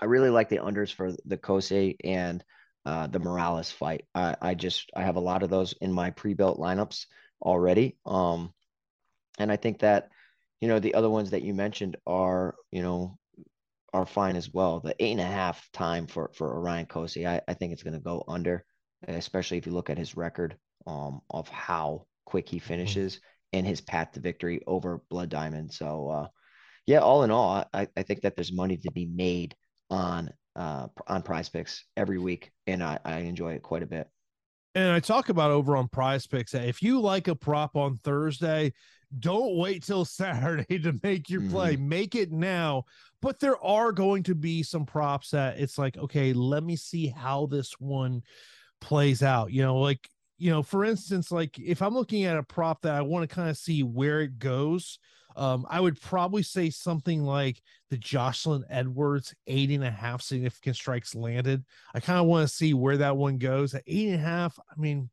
I really like the unders for the Cosce and uh, the Morales fight. I, I just I have a lot of those in my pre-built lineups already. Um, and I think that you know the other ones that you mentioned are you know are fine as well. The eight and a half time for for Orion Cosce, I, I think it's going to go under, especially if you look at his record um of how quick he mm-hmm. finishes mm-hmm. and his path to victory over Blood Diamond. So uh, yeah, all in all, I, I think that there's money to be made on uh, on prize picks every week, and I, I enjoy it quite a bit. And I talk about over on prize picks. If you like a prop on Thursday, don't wait till Saturday to make your play. Mm-hmm. Make it now. But there are going to be some props that it's like, okay, let me see how this one plays out. You know, like, you know, for instance, like if I'm looking at a prop that I want to kind of see where it goes, um, I would probably say something like the Joselyne Edwards eight and a half significant strikes landed. I kind of want to see where that one goes at eight and a half. I mean,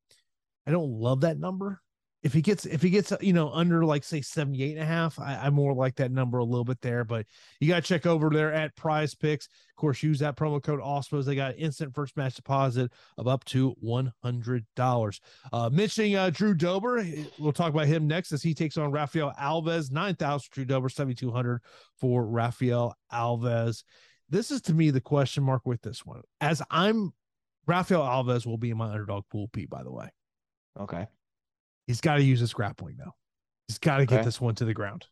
I don't love that number if he gets if he gets you know under like say 78 and a half I, I more like that number a little bit there but you got to check over there at prize picks. Of course use that promo code AWESOME they got instant first match deposit of up to $100 uh mentioning uh drew dober we'll talk about him next as he takes on rafael alves. 9000 drew dober 7200 for rafael alves. This is to me the question mark with this one. As i'm rafael alves will be in my underdog pool pete by the way. Okay He's got to use his grappling though. He's got to okay. get this one to the ground.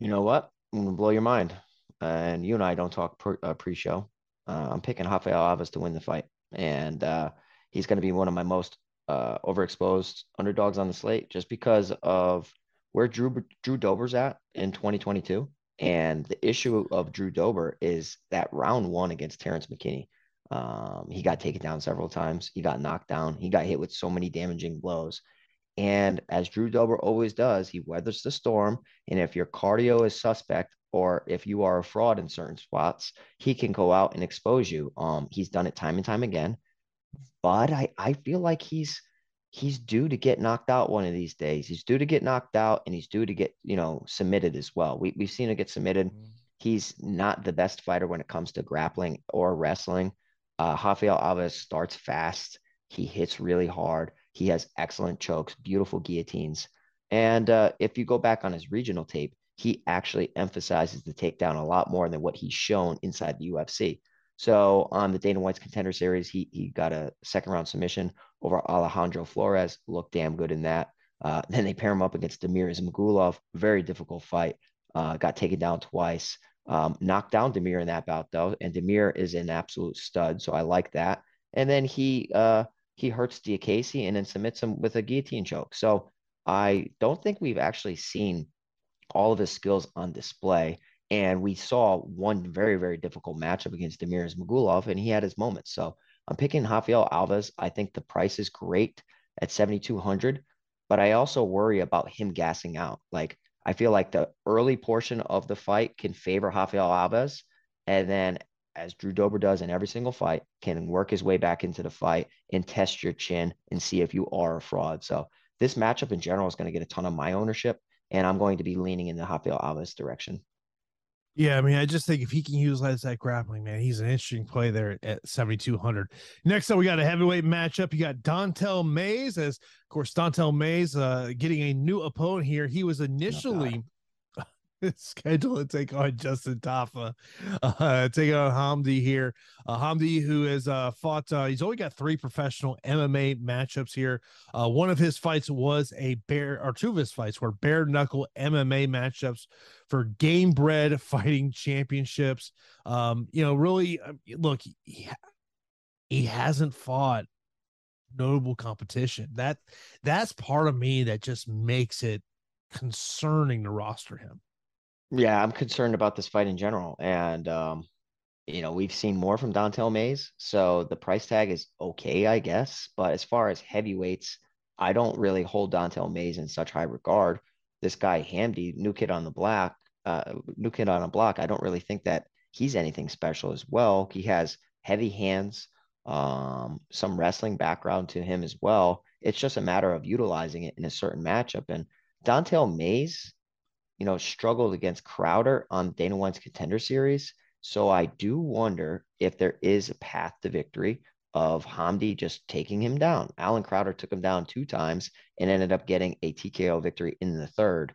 You know what? I'm gonna blow your mind. And you and I don't talk pre, uh, pre-show. Uh, I'm picking Rafael Alves to win the fight, and uh, he's going to be one of my most uh, overexposed underdogs on the slate, just because of where Drew Drew Dober's at in 2022. And the issue of Drew Dober is that round one against Terrence McKinney, um, he got taken down several times. He got knocked down. He got hit with so many damaging blows. And as Drew Dober always does, he weathers the storm. And if your cardio is suspect, or if you are a fraud in certain spots, he can go out and expose you. Um, he's done it time and time again. But I, I feel like he's he's due to get knocked out one of these days. He's due to get knocked out and he's due to get, you know, submitted as well. We, we've seen him get submitted. Mm-hmm. He's not the best fighter when it comes to grappling or wrestling. Uh, Rafael Alves starts fast. He hits really hard. He has excellent chokes, beautiful guillotines. And uh, if you go back on his regional tape, he actually emphasizes the takedown a lot more than what he's shown inside the UFC. So on the Dana White's contender series, he he got a second round submission over Alejandro Flores. Looked damn good in that. Uh, then they pair him up against Damir Ismagulov. Very difficult fight. Uh, got taken down twice. Um, knocked down Damir in that bout though, and Damir is an absolute stud. So I like that. And then he uh, he hurts Diakiese and then submits him with a guillotine choke. So I don't think we've actually seen all of his skills on display. And we saw one very, very difficult matchup against Damir Ismagulov, and he had his moments. So I'm picking Rafael Alves. I think the price is great at 7,200, but I also worry about him gassing out. Like, I feel like the early portion of the fight can favor Rafael Alves. And then as Drew Dober does in every single fight, can work his way back into the fight and test your chin and see if you are a fraud. So this matchup in general is going to get a ton of my ownership, and I'm going to be leaning in the Rafael Alves direction. Yeah, I mean, I just think if he can utilize that grappling, man, he's an interesting play there at 7,200. Next up, we got a heavyweight matchup. You got Don'Tale Mayes, as of course, Don'Tale Mayes uh, getting a new opponent here. He was initially schedule to take on Justin Tafa, uh, taking on Hamdy here. Uh, Hamdy, who has uh, fought, uh, he's only got three professional MMA matchups here. Uh, one of his fights was a bare, or two of his fights were bare knuckle MMA matchups for Gamebred Fighting Championships. Um, you know, really, uh, look, he, he hasn't fought notable competition. That that's part of me that just makes it concerning to roster him. Yeah, I'm concerned about this fight in general. And, um, you know, we've seen more from Don'Tale Mayes. So the price tag is okay, I guess. But as far as heavyweights, I don't really hold Don'Tale Mayes in such high regard. This guy, Hamdy, new kid on the block, uh, new kid on a block, I don't really think that he's anything special as well. He has heavy hands, um, some wrestling background to him as well. It's just a matter of utilizing it in a certain matchup. And Don'Tale Mayes, you know, struggled against Crowder on Dana White's contender series. So I do wonder if there is a path to victory of Hamdy just taking him down. Alan Crowder took him down two times and ended up getting a TKO victory in the third.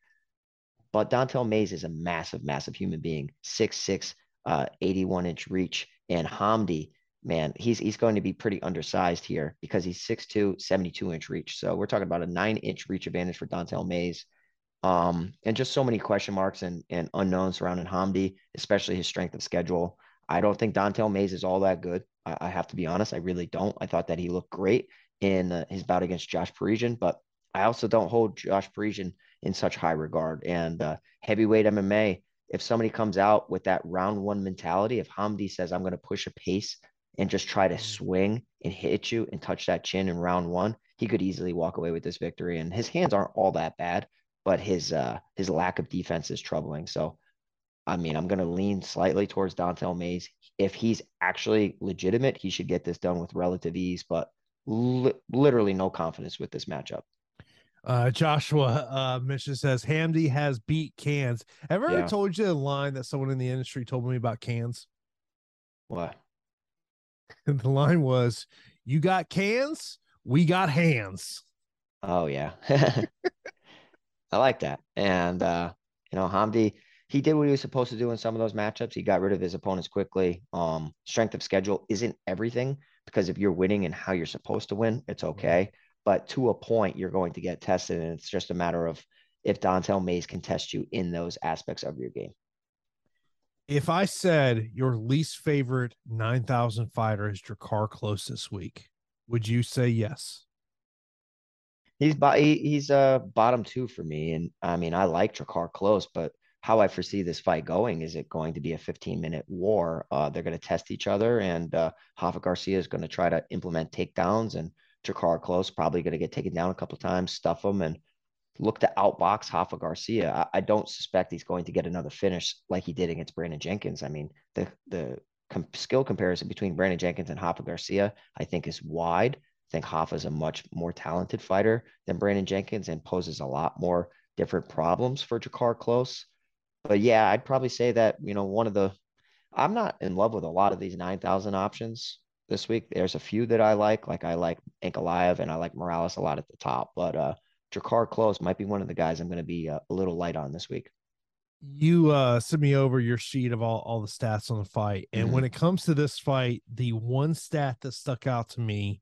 But Don'Tale Mayes is a massive, massive human being, 6'6, uh, 81 inch reach. And Hamdy, man, he's he's going to be pretty undersized here because he's 6'2, 72 inch reach. So we're talking about a nine inch reach advantage for Don'Tale Mayes. Um, and just so many question marks and, and unknowns surrounding Hamdy, especially his strength of schedule. I don't think Don'Tale Mayes is all that good. I, I, have to be honest. I really don't. I thought that he looked great in uh, his bout against Josh Parisian, but I also don't hold Josh Parisian in such high regard. And uh, heavyweight MMA, if somebody comes out with that round one mentality, if Hamdy says, I'm going to push a pace and just try to mm. swing and hit you and touch that chin in round one, he could easily walk away with this victory. And his hands aren't all that bad, but his uh, his lack of defense is troubling. So, I mean, I'm going to lean slightly towards Don'Tale Mayes. If he's actually legitimate, he should get this done with relative ease, but li- literally no confidence with this matchup. Uh, Joshua uh, Mission says Hamdy has beat cans. Have I ever yeah. told you a line that someone in the industry told me about cans? What? the line was, "You got cans, we got hands." Oh yeah, I like that. And uh, you know, Hamdy, he did what he was supposed to do in some of those matchups. He got rid of his opponents quickly. Um, strength of schedule isn't everything because if you're winning and how you're supposed to win, it's mm-hmm. okay but to a point, you're going to get tested. And it's just a matter of if Don'Tale Mayes can test you in those aspects of your game. If I said your least favorite 9,000 fighter is Drakkar Klose this week, would you say yes? He's he's uh bottom two for me, and I mean I like Drakkar Klose, but how I foresee this fight going is it going to be a 15 minute war? Uh, they're going to test each other, and uh, Rafa Garcia is going to try to implement takedowns, and Drakkar Klose probably going to get taken down a couple times, stuff him, and look to outbox Rafa Garcia. I, I, don't suspect he's going to get another finish like he did against Brandon Jenkins. I mean, the the com- skill comparison between Brandon Jenkins and Rafa Garcia, I think, is wide. I think Rafa is a much more talented fighter than Brandon Jenkins and poses a lot more different problems for Drakkar Klose. But yeah, I'd probably say that, you know, one of the I'm not in love with a lot of these 9,000 options this week. There's a few that I like, like I like Ankalaev and I like Morales a lot at the top, but uh Drakkar Klose might be one of the guys I'm going to be uh, a little light on this week. You uh sent me over your sheet of all, all the stats on the fight. And mm-hmm. when it comes to this fight, the one stat that stuck out to me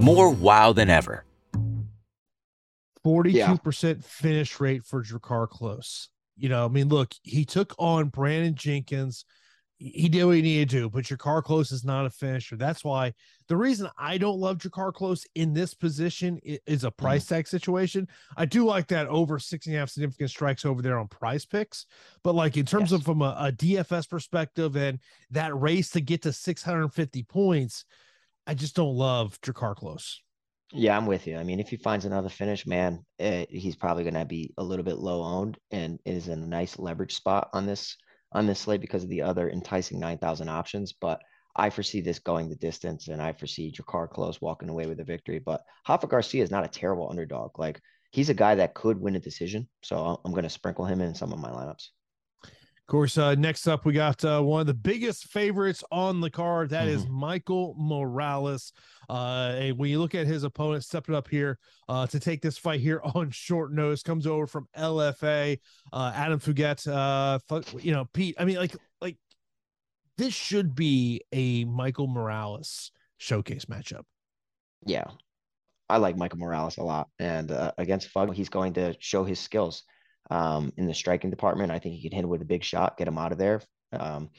more wow than ever. 42% yeah. finish rate for Drakkar Klose. You know, I mean, look, he took on Brandon Jenkins. He did what he needed to do, but Drakkar Klose is not a finisher. That's why the reason I don't love Drakkar Klose in this position is a price mm. tag situation. I do like that over six and a half significant strikes over there on Prize Picks, but like in terms yes. of from a, a DFS perspective and that race to get to 650 points, I just don't love Drakkar Klose. Yeah, I'm with you. I mean, if he finds another finish, man, eh, he's probably going to be a little bit low owned and is in a nice leverage spot on this on this slate because of the other enticing 9,000 options. But I foresee this going the distance, and I foresee Drakkar Klose walking away with a victory. But Rafa Garcia is not a terrible underdog. Like he's a guy that could win a decision, so I'm going to sprinkle him in some of my lineups. Of course, uh, next up, we got uh, one of the biggest favorites on the card. That mm-hmm. is Michael Morales. Uh, and when you look at his opponent, stepping up here uh, to take this fight here on short notice, comes over from LFA, uh, Adam Fugitt. Uh, you know, Pete. I mean, like, like this should be a Michael Morales showcase matchup. Yeah, I like Michael Morales a lot, and uh, against Fug, he's going to show his skills um, in the striking department. I think he can hit with a big shot, get him out of there. Um,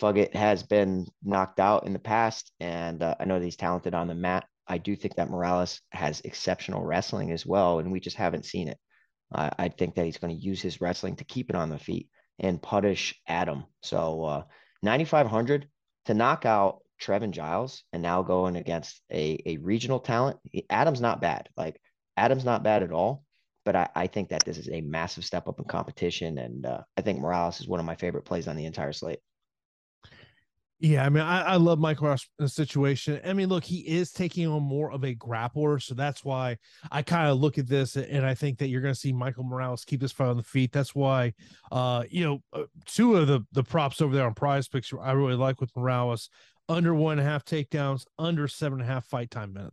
Fugitt has been knocked out in the past, and uh, I know that he's talented on the mat. I do think that Morales has exceptional wrestling as well, and we just haven't seen it. Uh, I think that he's going to use his wrestling to keep it on the feet and punish Adam. So uh, 9,500 to knock out Trevin Giles and now going against a, a regional talent. Adam's not bad. Like Adam's not bad at all. But I, I think that this is a massive step up in competition. And uh, I think Morales is one of my favorite plays on the entire slate. Yeah, I mean, I, I love Mike situation. I mean, look, he is taking on more of a grappler, so that's why I kind of look at this and I think that you're going to see Michael Morales keep this fight on the feet. That's why, uh, you know, uh, two of the the props over there on Prize Picks I really like with Morales under one and a half takedowns, under seven and a half fight time minute.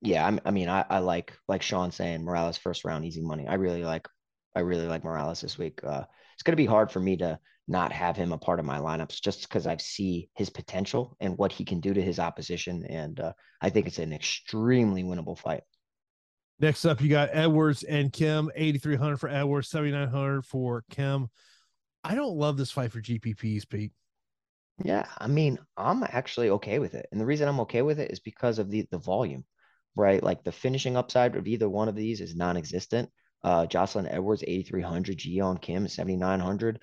Yeah, I, I mean, I, I like like Sean saying Morales first round easy money. I really like, I really like Morales this week. Uh, it's going to be hard for me to not have him a part of my lineups just because I see his potential and what he can do to his opposition. And uh, I think it's an extremely winnable fight. Next up, you got Edwards and Kim, 8,300 for Edwards, 7,900 for Kim. I don't love this fight for GPPs, Pete. Yeah, I mean, I'm actually okay with it. And the reason I'm okay with it is because of the the volume, right? Like the finishing upside of either one of these is non-existent. Uh, Joselyne Edwards, 8,300, Ji-Yeon Kim, 7,900.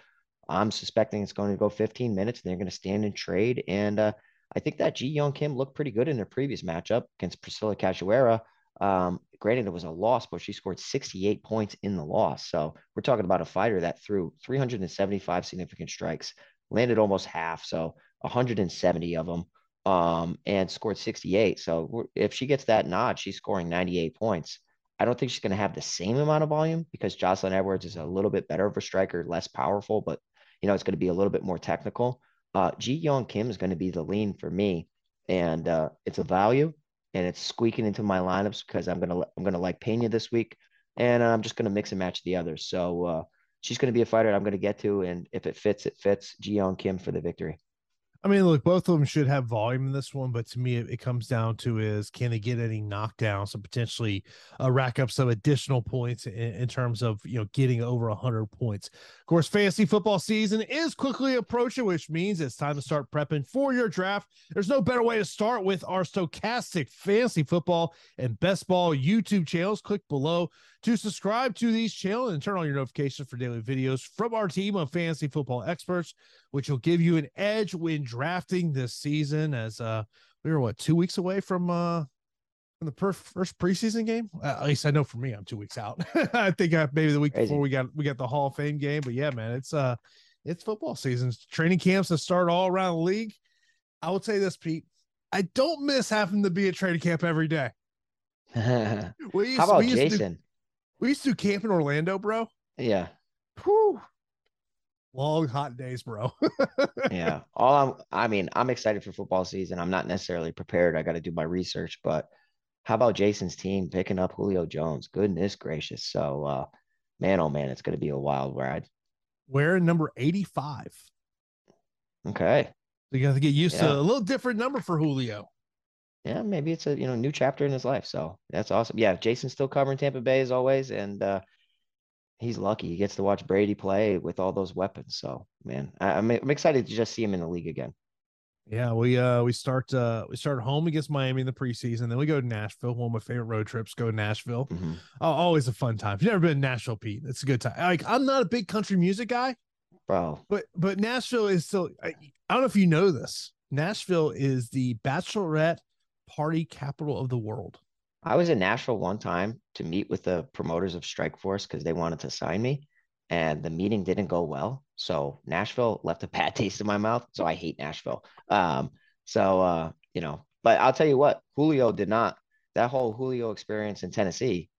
I'm suspecting it's going to go 15 minutes. And they're going to stand and trade. And uh, I think that Ji-Yeon Kim looked pretty good in their previous matchup against Priscilla Cachoeira. Um, granted, it was a loss, but she scored 68 points in the loss. So we're talking about a fighter that threw 375 significant strikes, landed almost half, so 170 of them, um, and scored 68. So if she gets that nod, she's scoring 98 points. I don't think she's going to have the same amount of volume because Joselyne Edwards is a little bit better of a striker, less powerful, but you know, it's going to be a little bit more technical. Uh, Ji-Yeon Kim is going to be the lean for me, and uh, it's a value, and it's squeaking into my lineups because I'm gonna I'm gonna like Pena this week, and I'm just gonna mix and match the others. So uh, she's going to be a fighter I'm going to get to, and if it fits, it fits. Ji-Yeon Kim for the victory. I mean, look, both of them should have volume in this one, but to me, it, it comes down to is can they get any knockdowns and potentially uh, rack up some additional points in, in, terms of you know getting over hundred points. Of course, fantasy football season is quickly approaching, which means it's time to start prepping for your draft. There's no better way to start with our Stokastic Fantasy Football and Best Ball YouTube channels. Click below to subscribe to these channels and turn on your notifications for daily videos from our team of fantasy football experts, which will give you an edge when drafting this season. As uh, we are what two weeks away from uh from the per- first preseason game. Uh, at least I know for me, I'm two weeks out. I think uh, maybe the week Crazy. before we got we got the Hall of Fame game, but yeah, man, it's uh it's football season. Training camps that start all around the league. I would say this, Pete. I don't miss having to be at training camp every day. we How about Jason? We used to camp in Orlando, bro. Yeah. Whew. Long hot days, bro. yeah. All I'm I mean, I'm excited for football season. I'm not necessarily prepared. I got to do my research, but how about Jason's team picking up Julio Jones? Goodness gracious. So uh man, oh man, it's gonna be a wild ride. Wearing number 85. Okay. So you have to get used yeah. to a little different number for Julio yeah, maybe it's a you know new chapter in his life. So that's awesome. Yeah, Jason's still covering Tampa Bay as always, and uh, he's lucky he gets to watch Brady play with all those weapons. So man, I, am I'm, I'm excited to just see him in the league again. Yeah, we uh we start uh we start home against Miami in the preseason, then we go to Nashville. One of my favorite road trips. Go to Nashville. Mm-hmm. Oh, always a fun time. If you've never been to Nashville, Pete, it's a good time. Like I'm not a big country music guy, bro, but but Nashville is still. I, I don't know if you know this. Nashville is the bachelorette party capital of the world. I was in Nashville one time to meet with the promoters of Strikeforce because they wanted to sign me, and the meeting didn't go well. So Nashville left a bad taste in my mouth. So I hate Nashville. Um, so uh, you know, but I'll tell you what, Julio did not. That whole Julio experience in Tennessee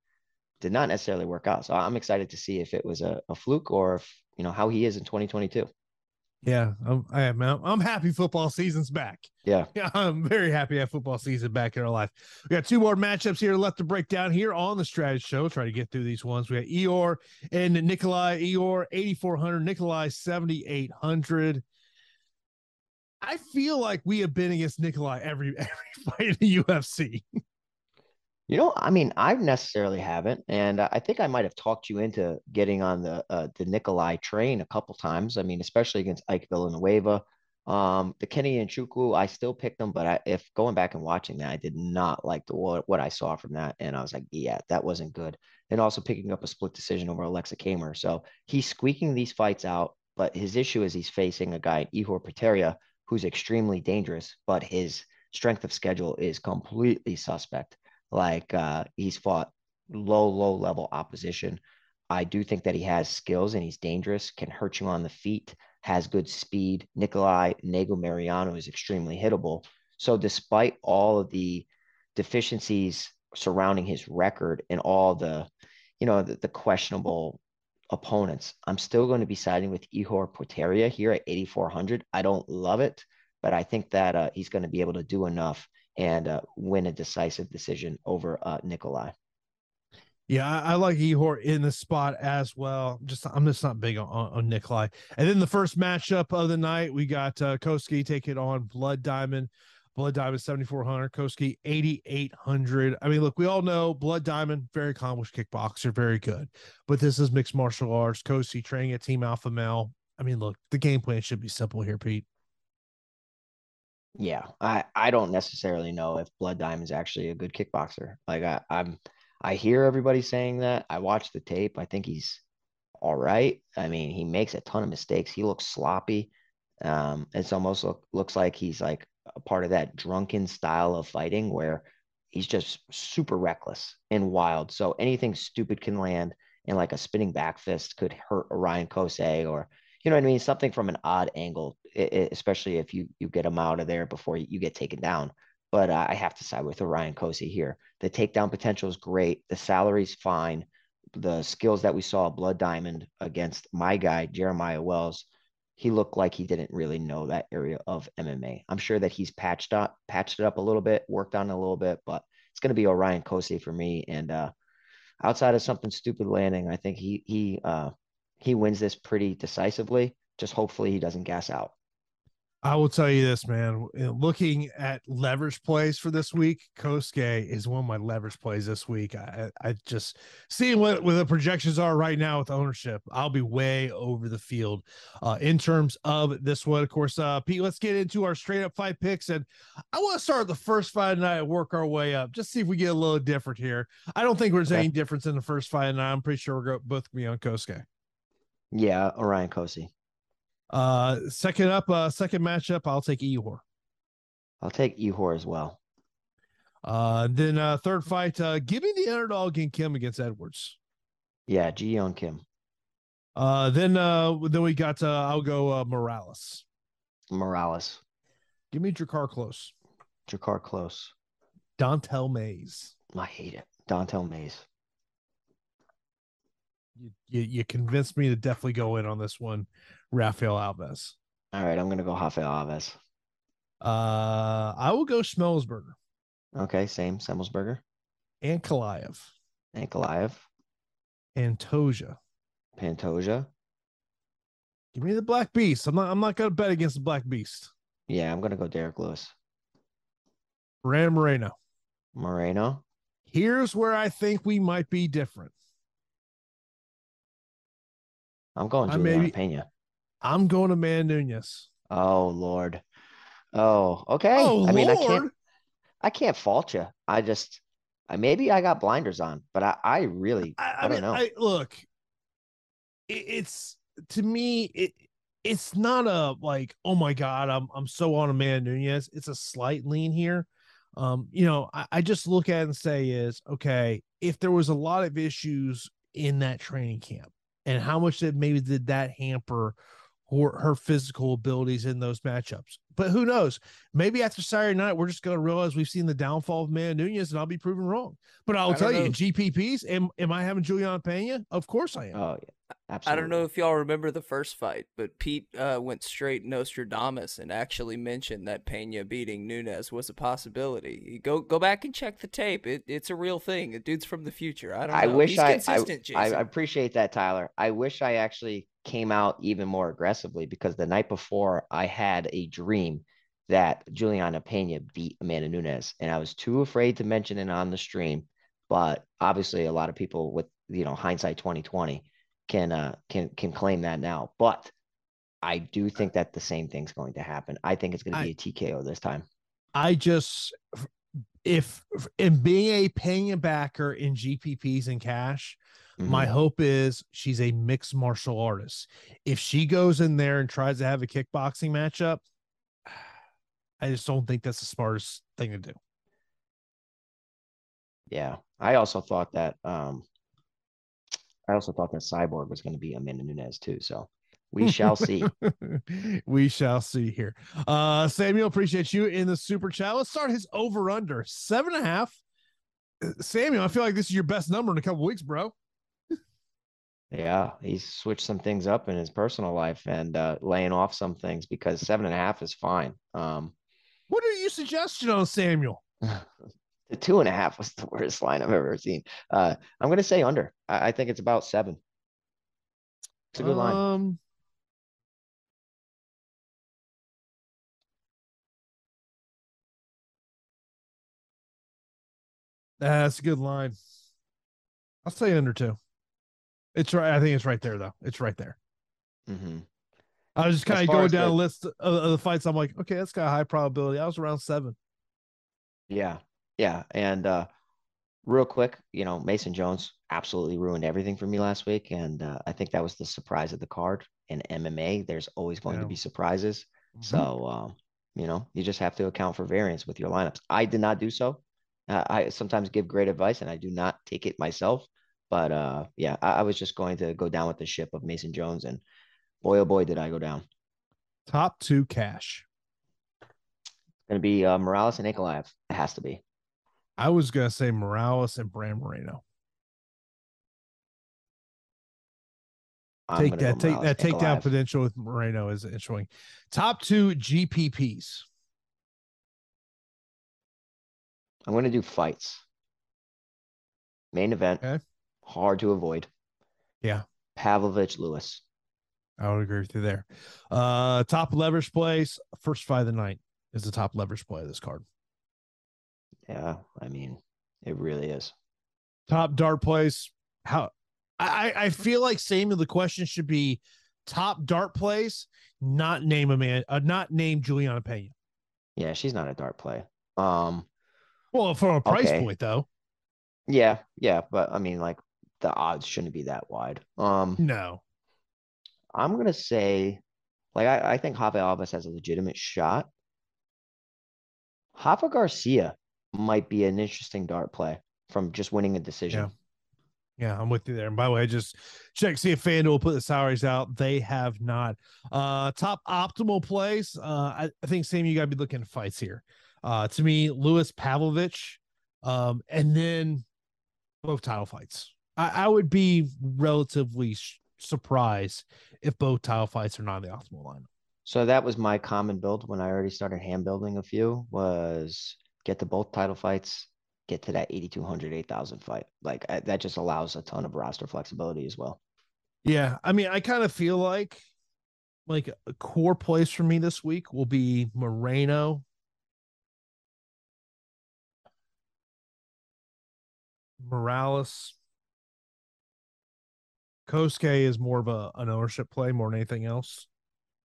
did not necessarily work out. So I'm excited to see if it was a, a fluke or if you know how he is in 2022. Yeah, I'm, I am. I'm happy football season's back. Yeah. Yeah, I'm very happy have football season back in our life. We got two more matchups here left to break down here on the strategy show. Try to get through these ones. We got Ihor and Nikolai. Ihor 8400, Nikolai 7800. I feel like we have been against Nikolai every every fight in the UFC. You know, I mean, I necessarily haven't, and I think I might have talked you into getting on the uh, the Nikolai train a couple times. I mean, especially against Ike Villanueva. Um, the Kenny Nzechukwu, I still picked them, but I, if going back and watching that, I did not like the what, what I saw from that, and I was like, yeah, that wasn't good. And also picking up a split decision over Aleksa Camur, so he's squeaking these fights out. But his issue is he's facing a guy, Ihor Potieria, who's extremely dangerous, but his strength of schedule is completely suspect. Like uh, he's fought low, low level opposition. I do think that he has skills and he's dangerous, can hurt you on the feet, has good speed. Nicolae Negumereanu is extremely hittable. So, despite all of the deficiencies surrounding his record and all the, you know, the, the questionable opponents, I'm still going to be siding with Ihor Potieria here at 8,400. I don't love it, but I think that uh, he's going to be able to do enough and uh, win a decisive decision over uh, Nicolae. Yeah, I, I, like Ihor in the spot as well. Just I'm just not big on, on Nicolae. And then the first matchup of the night, we got uh, Cosce taking on Blood Diamond. Blood Diamond 7400, Cosce 8800. I mean, look, we all know Blood Diamond, very accomplished kickboxer, very good. But this is mixed martial arts. Cosce training at Team Alpha Male. I mean, look, the game plan should be simple here, Pete. Yeah, I I don't necessarily know if Blood Diamond's actually a good kickboxer. Like I I'm I hear everybody saying that. I watch the tape. I think he's all right. I mean, he makes a ton of mistakes. He looks sloppy. Um, it's almost look, looks like he's like a part of that drunken style of fighting where he's just super reckless and wild. So anything stupid can land, and like a spinning back fist could hurt Orion Cosce or you know what I mean, something from an odd angle, especially if you you get him out of there before you get taken down but I have to side with Orion Cosce here. The takedown potential is great. The salary's fine. The skills that we saw Blood Diamond against my guy Jeremiah Wells, he looked like he didn't really know that area of MMA. I'm sure that he's patched up, patched it up a little bit, worked on it a little bit, but it's going to be Orion Cosce for me. And uh, outside of something stupid landing, I think he he uh, he wins this pretty decisively. Just hopefully he doesn't gas out. I will tell you this, man. Looking at leverage plays for this week, Kosuke is one of my leverage plays this week. I, I just seeing what, what the projections are right now with ownership. I'll be way over the field uh, in terms of this one. Of course, uh, Pete, let's get into our straight up five picks. And I want to start the first fight night and work our way up, just see if we get a little different here. I don't think there's okay. any difference in the first fight night. I'm pretty sure we're both going to be on Kosuke. Yeah, Orion Cosce. Uh, second up, uh, second matchup, I'll take Ihor. I'll take Ihor as well. Uh, then uh, third fight, uh, give me the underdog in Kim against Edwards. Yeah, Ji Yeon Kim. Uh, then uh, then we got uh, I'll go uh, Morales. Morales. Give me Drakkar Klose. Drakkar Klose. Don'Tale Mayes. I hate it. Don'Tale Mayes. You, you, you convinced me to definitely go in on this one. Rafael Alves. All right, I'm gonna go Rafael Alves. Uh, I will go Semelsberger. Okay, same Semelsberger. Ankalaev. And Kalaev. Pantoja. Pantoja. Give me the Black Beast. I'm not. I'm not gonna bet against the Black Beast. Yeah, I'm gonna go Derrick Lewis. Ram Moreno. Moreno. Here's where I think we might be different. I'm going Julian maybe, Pena. I'm going to Man Nunes. Oh Lord. Oh, okay. Oh, I mean, Lord. I can't I can't fault you. I just I maybe I got blinders on, but I, I really I, I, I don't mean, know. I, look, it, it's to me it it's not a like, oh my god, I'm I'm so on a man Nunes. It's a slight lean here. Um, you know, I, I just look at and say is okay, if there was a lot of issues in that training camp, and how much that maybe did that hamper her, her physical abilities in those matchups. But who knows? Maybe after Saturday night, we're just going to realize we've seen the downfall of Man Nunes, and I'll be proven wrong. But I'll tell know. you, GPPs, am, am I having Juliana Pena? Of course I am. Oh, yeah. Absolutely. I don't know if y'all remember the first fight, but Pete uh, went straight Nostradamus and actually mentioned that Pena beating Nunes was a possibility. Go go back and check the tape. It, it's a real thing. The dude's from the future. I don't. Know. I wish He's I, consistent, I, I appreciate that, Tyler. I wish I actually came out even more aggressively because the night before I had a dream that Juliana Pena beat Amanda Nunes, and I was too afraid to mention it on the stream but obviously a lot of people with you know hindsight 2020 can uh can can claim that now. But I do think that the same thing's going to happen. I think it's going to be a TKO this time. I just if in being a paying backer in GPPs and cash, mm-hmm. my hope is she's a mixed martial artist. If she goes in there and tries to have a kickboxing matchup, I just don't think that's the smartest thing to do. Yeah, I also thought that um I also thought that Cyborg was going to be Amanda Nunes too. So we shall see. we shall see here. Uh Samuel, appreciate you in the super chat. Let's start his over under seven and a half. Uh, Samuel, I feel like this is your best number in a couple weeks, bro. Yeah, he's switched some things up in his personal life and uh, laying off some things because seven and a half is fine. Um, what are you suggesting on Samuel? the two and a half was the worst line I've ever seen. Uh, I'm going to say under. I, I, think it's about seven. It's a good um, line. That's a good line. I'll say under two. It's right. I think it's right there though. It's right there. Mm-hmm. I was just kind of going down the, a list of, of, the fights. I'm like, okay, that's got a high probability. I was around seven. Yeah, yeah, and uh, real quick, you know, Mason Jones absolutely ruined everything for me last week, and uh, I think that was the surprise of the card. In MMA, there's always going yeah. to be surprises. Mm-hmm. So, um, you know, you just have to account for variance with your lineups. I did not do so. Uh, I sometimes give great advice, and I do not take it myself. But uh, yeah, I, I, was just going to go down with the ship of Mason Jones, and boy, oh boy, did I go down. Top two cash. It's going to be uh, Morales and Ankalaev. It has to be. I was going to say Morales and Brandon Moreno. I'm take that, take that takedown potential with Moreno is interesting. Top two GPPs. I'm going to do fights. Main event. Okay. Hard to avoid. Yeah. Pavlovich Lewis. I would agree with you there. Uh top leverage plays. First fight of the night is the top leverage play of this card. Yeah, I mean, it really is. Top dart plays. How I I feel like Samuel, the question should be top dart plays, not name a man, uh, not name Juliana Pena. Yeah, she's not a dart play. Um, well, from a price okay. point though. Yeah, yeah, but I mean, like the odds shouldn't be that wide. Um, no, I'm gonna say, like, I, I think Rafael Alves has a legitimate shot. Rafa Garcia might be an interesting dart play from just winning a decision. Yeah. Yeah, I'm with you there. And by the way, just check see if FanDuel put the salaries out. They have not. Uh top optimal plays. Uh I, I think Sam, you gotta be looking at fights here. Uh to me, Lewis Pavlovich, um, and then both title fights. I, I would be relatively sh- surprised if both title fights are not in the optimal lineup. So that was my common build when I already started hand building a few was get to both title fights, get to that 8,200, 8,000 fight. Like I, that just allows a ton of roster flexibility as well. Yeah. I mean, I kind of feel like like a core place for me this week will be Moreno. Morales. Kosuke is more of a an ownership play more than anything else.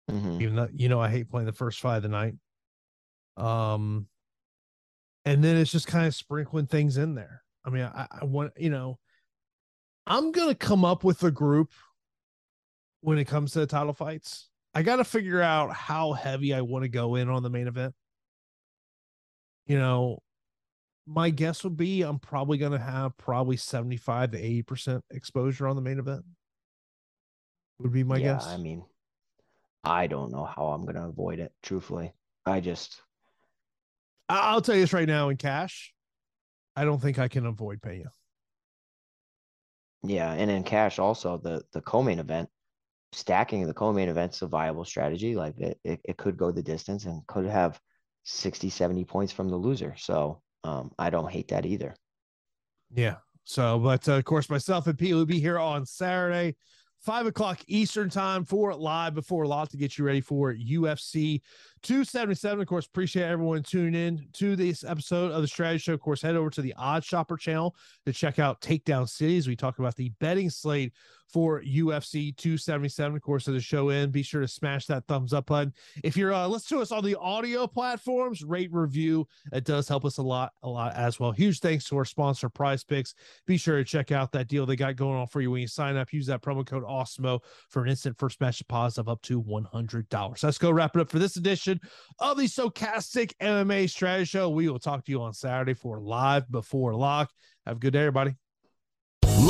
Mm-hmm. Even though you know I hate playing the first five of the night. Um and then it's just kind of sprinkling things in there. I mean, I, I want you know, I'm gonna come up with a group when it comes to the title fights. I got to figure out how heavy I want to go in on the main event. You know, my guess would be I'm probably going to have probably 75 to 80% exposure on the main event. Would be my yeah, guess. I mean, I don't know how I'm going to avoid it, truthfully. I just I'll tell you this right now in cash, I don't think I can avoid paying you. Yeah, and in cash also the the co-main event, stacking the co-main event's a viable strategy. Like it, it, it could go the distance and could have 60, 70 points from the loser. So um, I don't hate that either. Yeah. So, but uh, of course, myself and Pete will be here on Saturday five o'clock Eastern time for live before a lot to get you ready for UFC 277. Of course, appreciate everyone tuning in to this episode of the Strategy Show. Of course, head over to the OddsShopper channel to check out Takedown Cities. We talk about the betting slate for UFC 277. Of course, as the show in, be sure to smash that thumbs up button. If you're uh, listening to us on the audio platforms, rate review. It does help us a lot, a lot as well. Huge thanks to our sponsor, Prize Picks. Be sure to check out that deal they got going on for you when you sign up. Use that promo code AWESEMO for an instant first match deposit of up to $100. Let's go wrap it up for this edition of the Stokastic MMA Strategy Show. We will talk to you on Saturday for live before lock. Have a good day, everybody.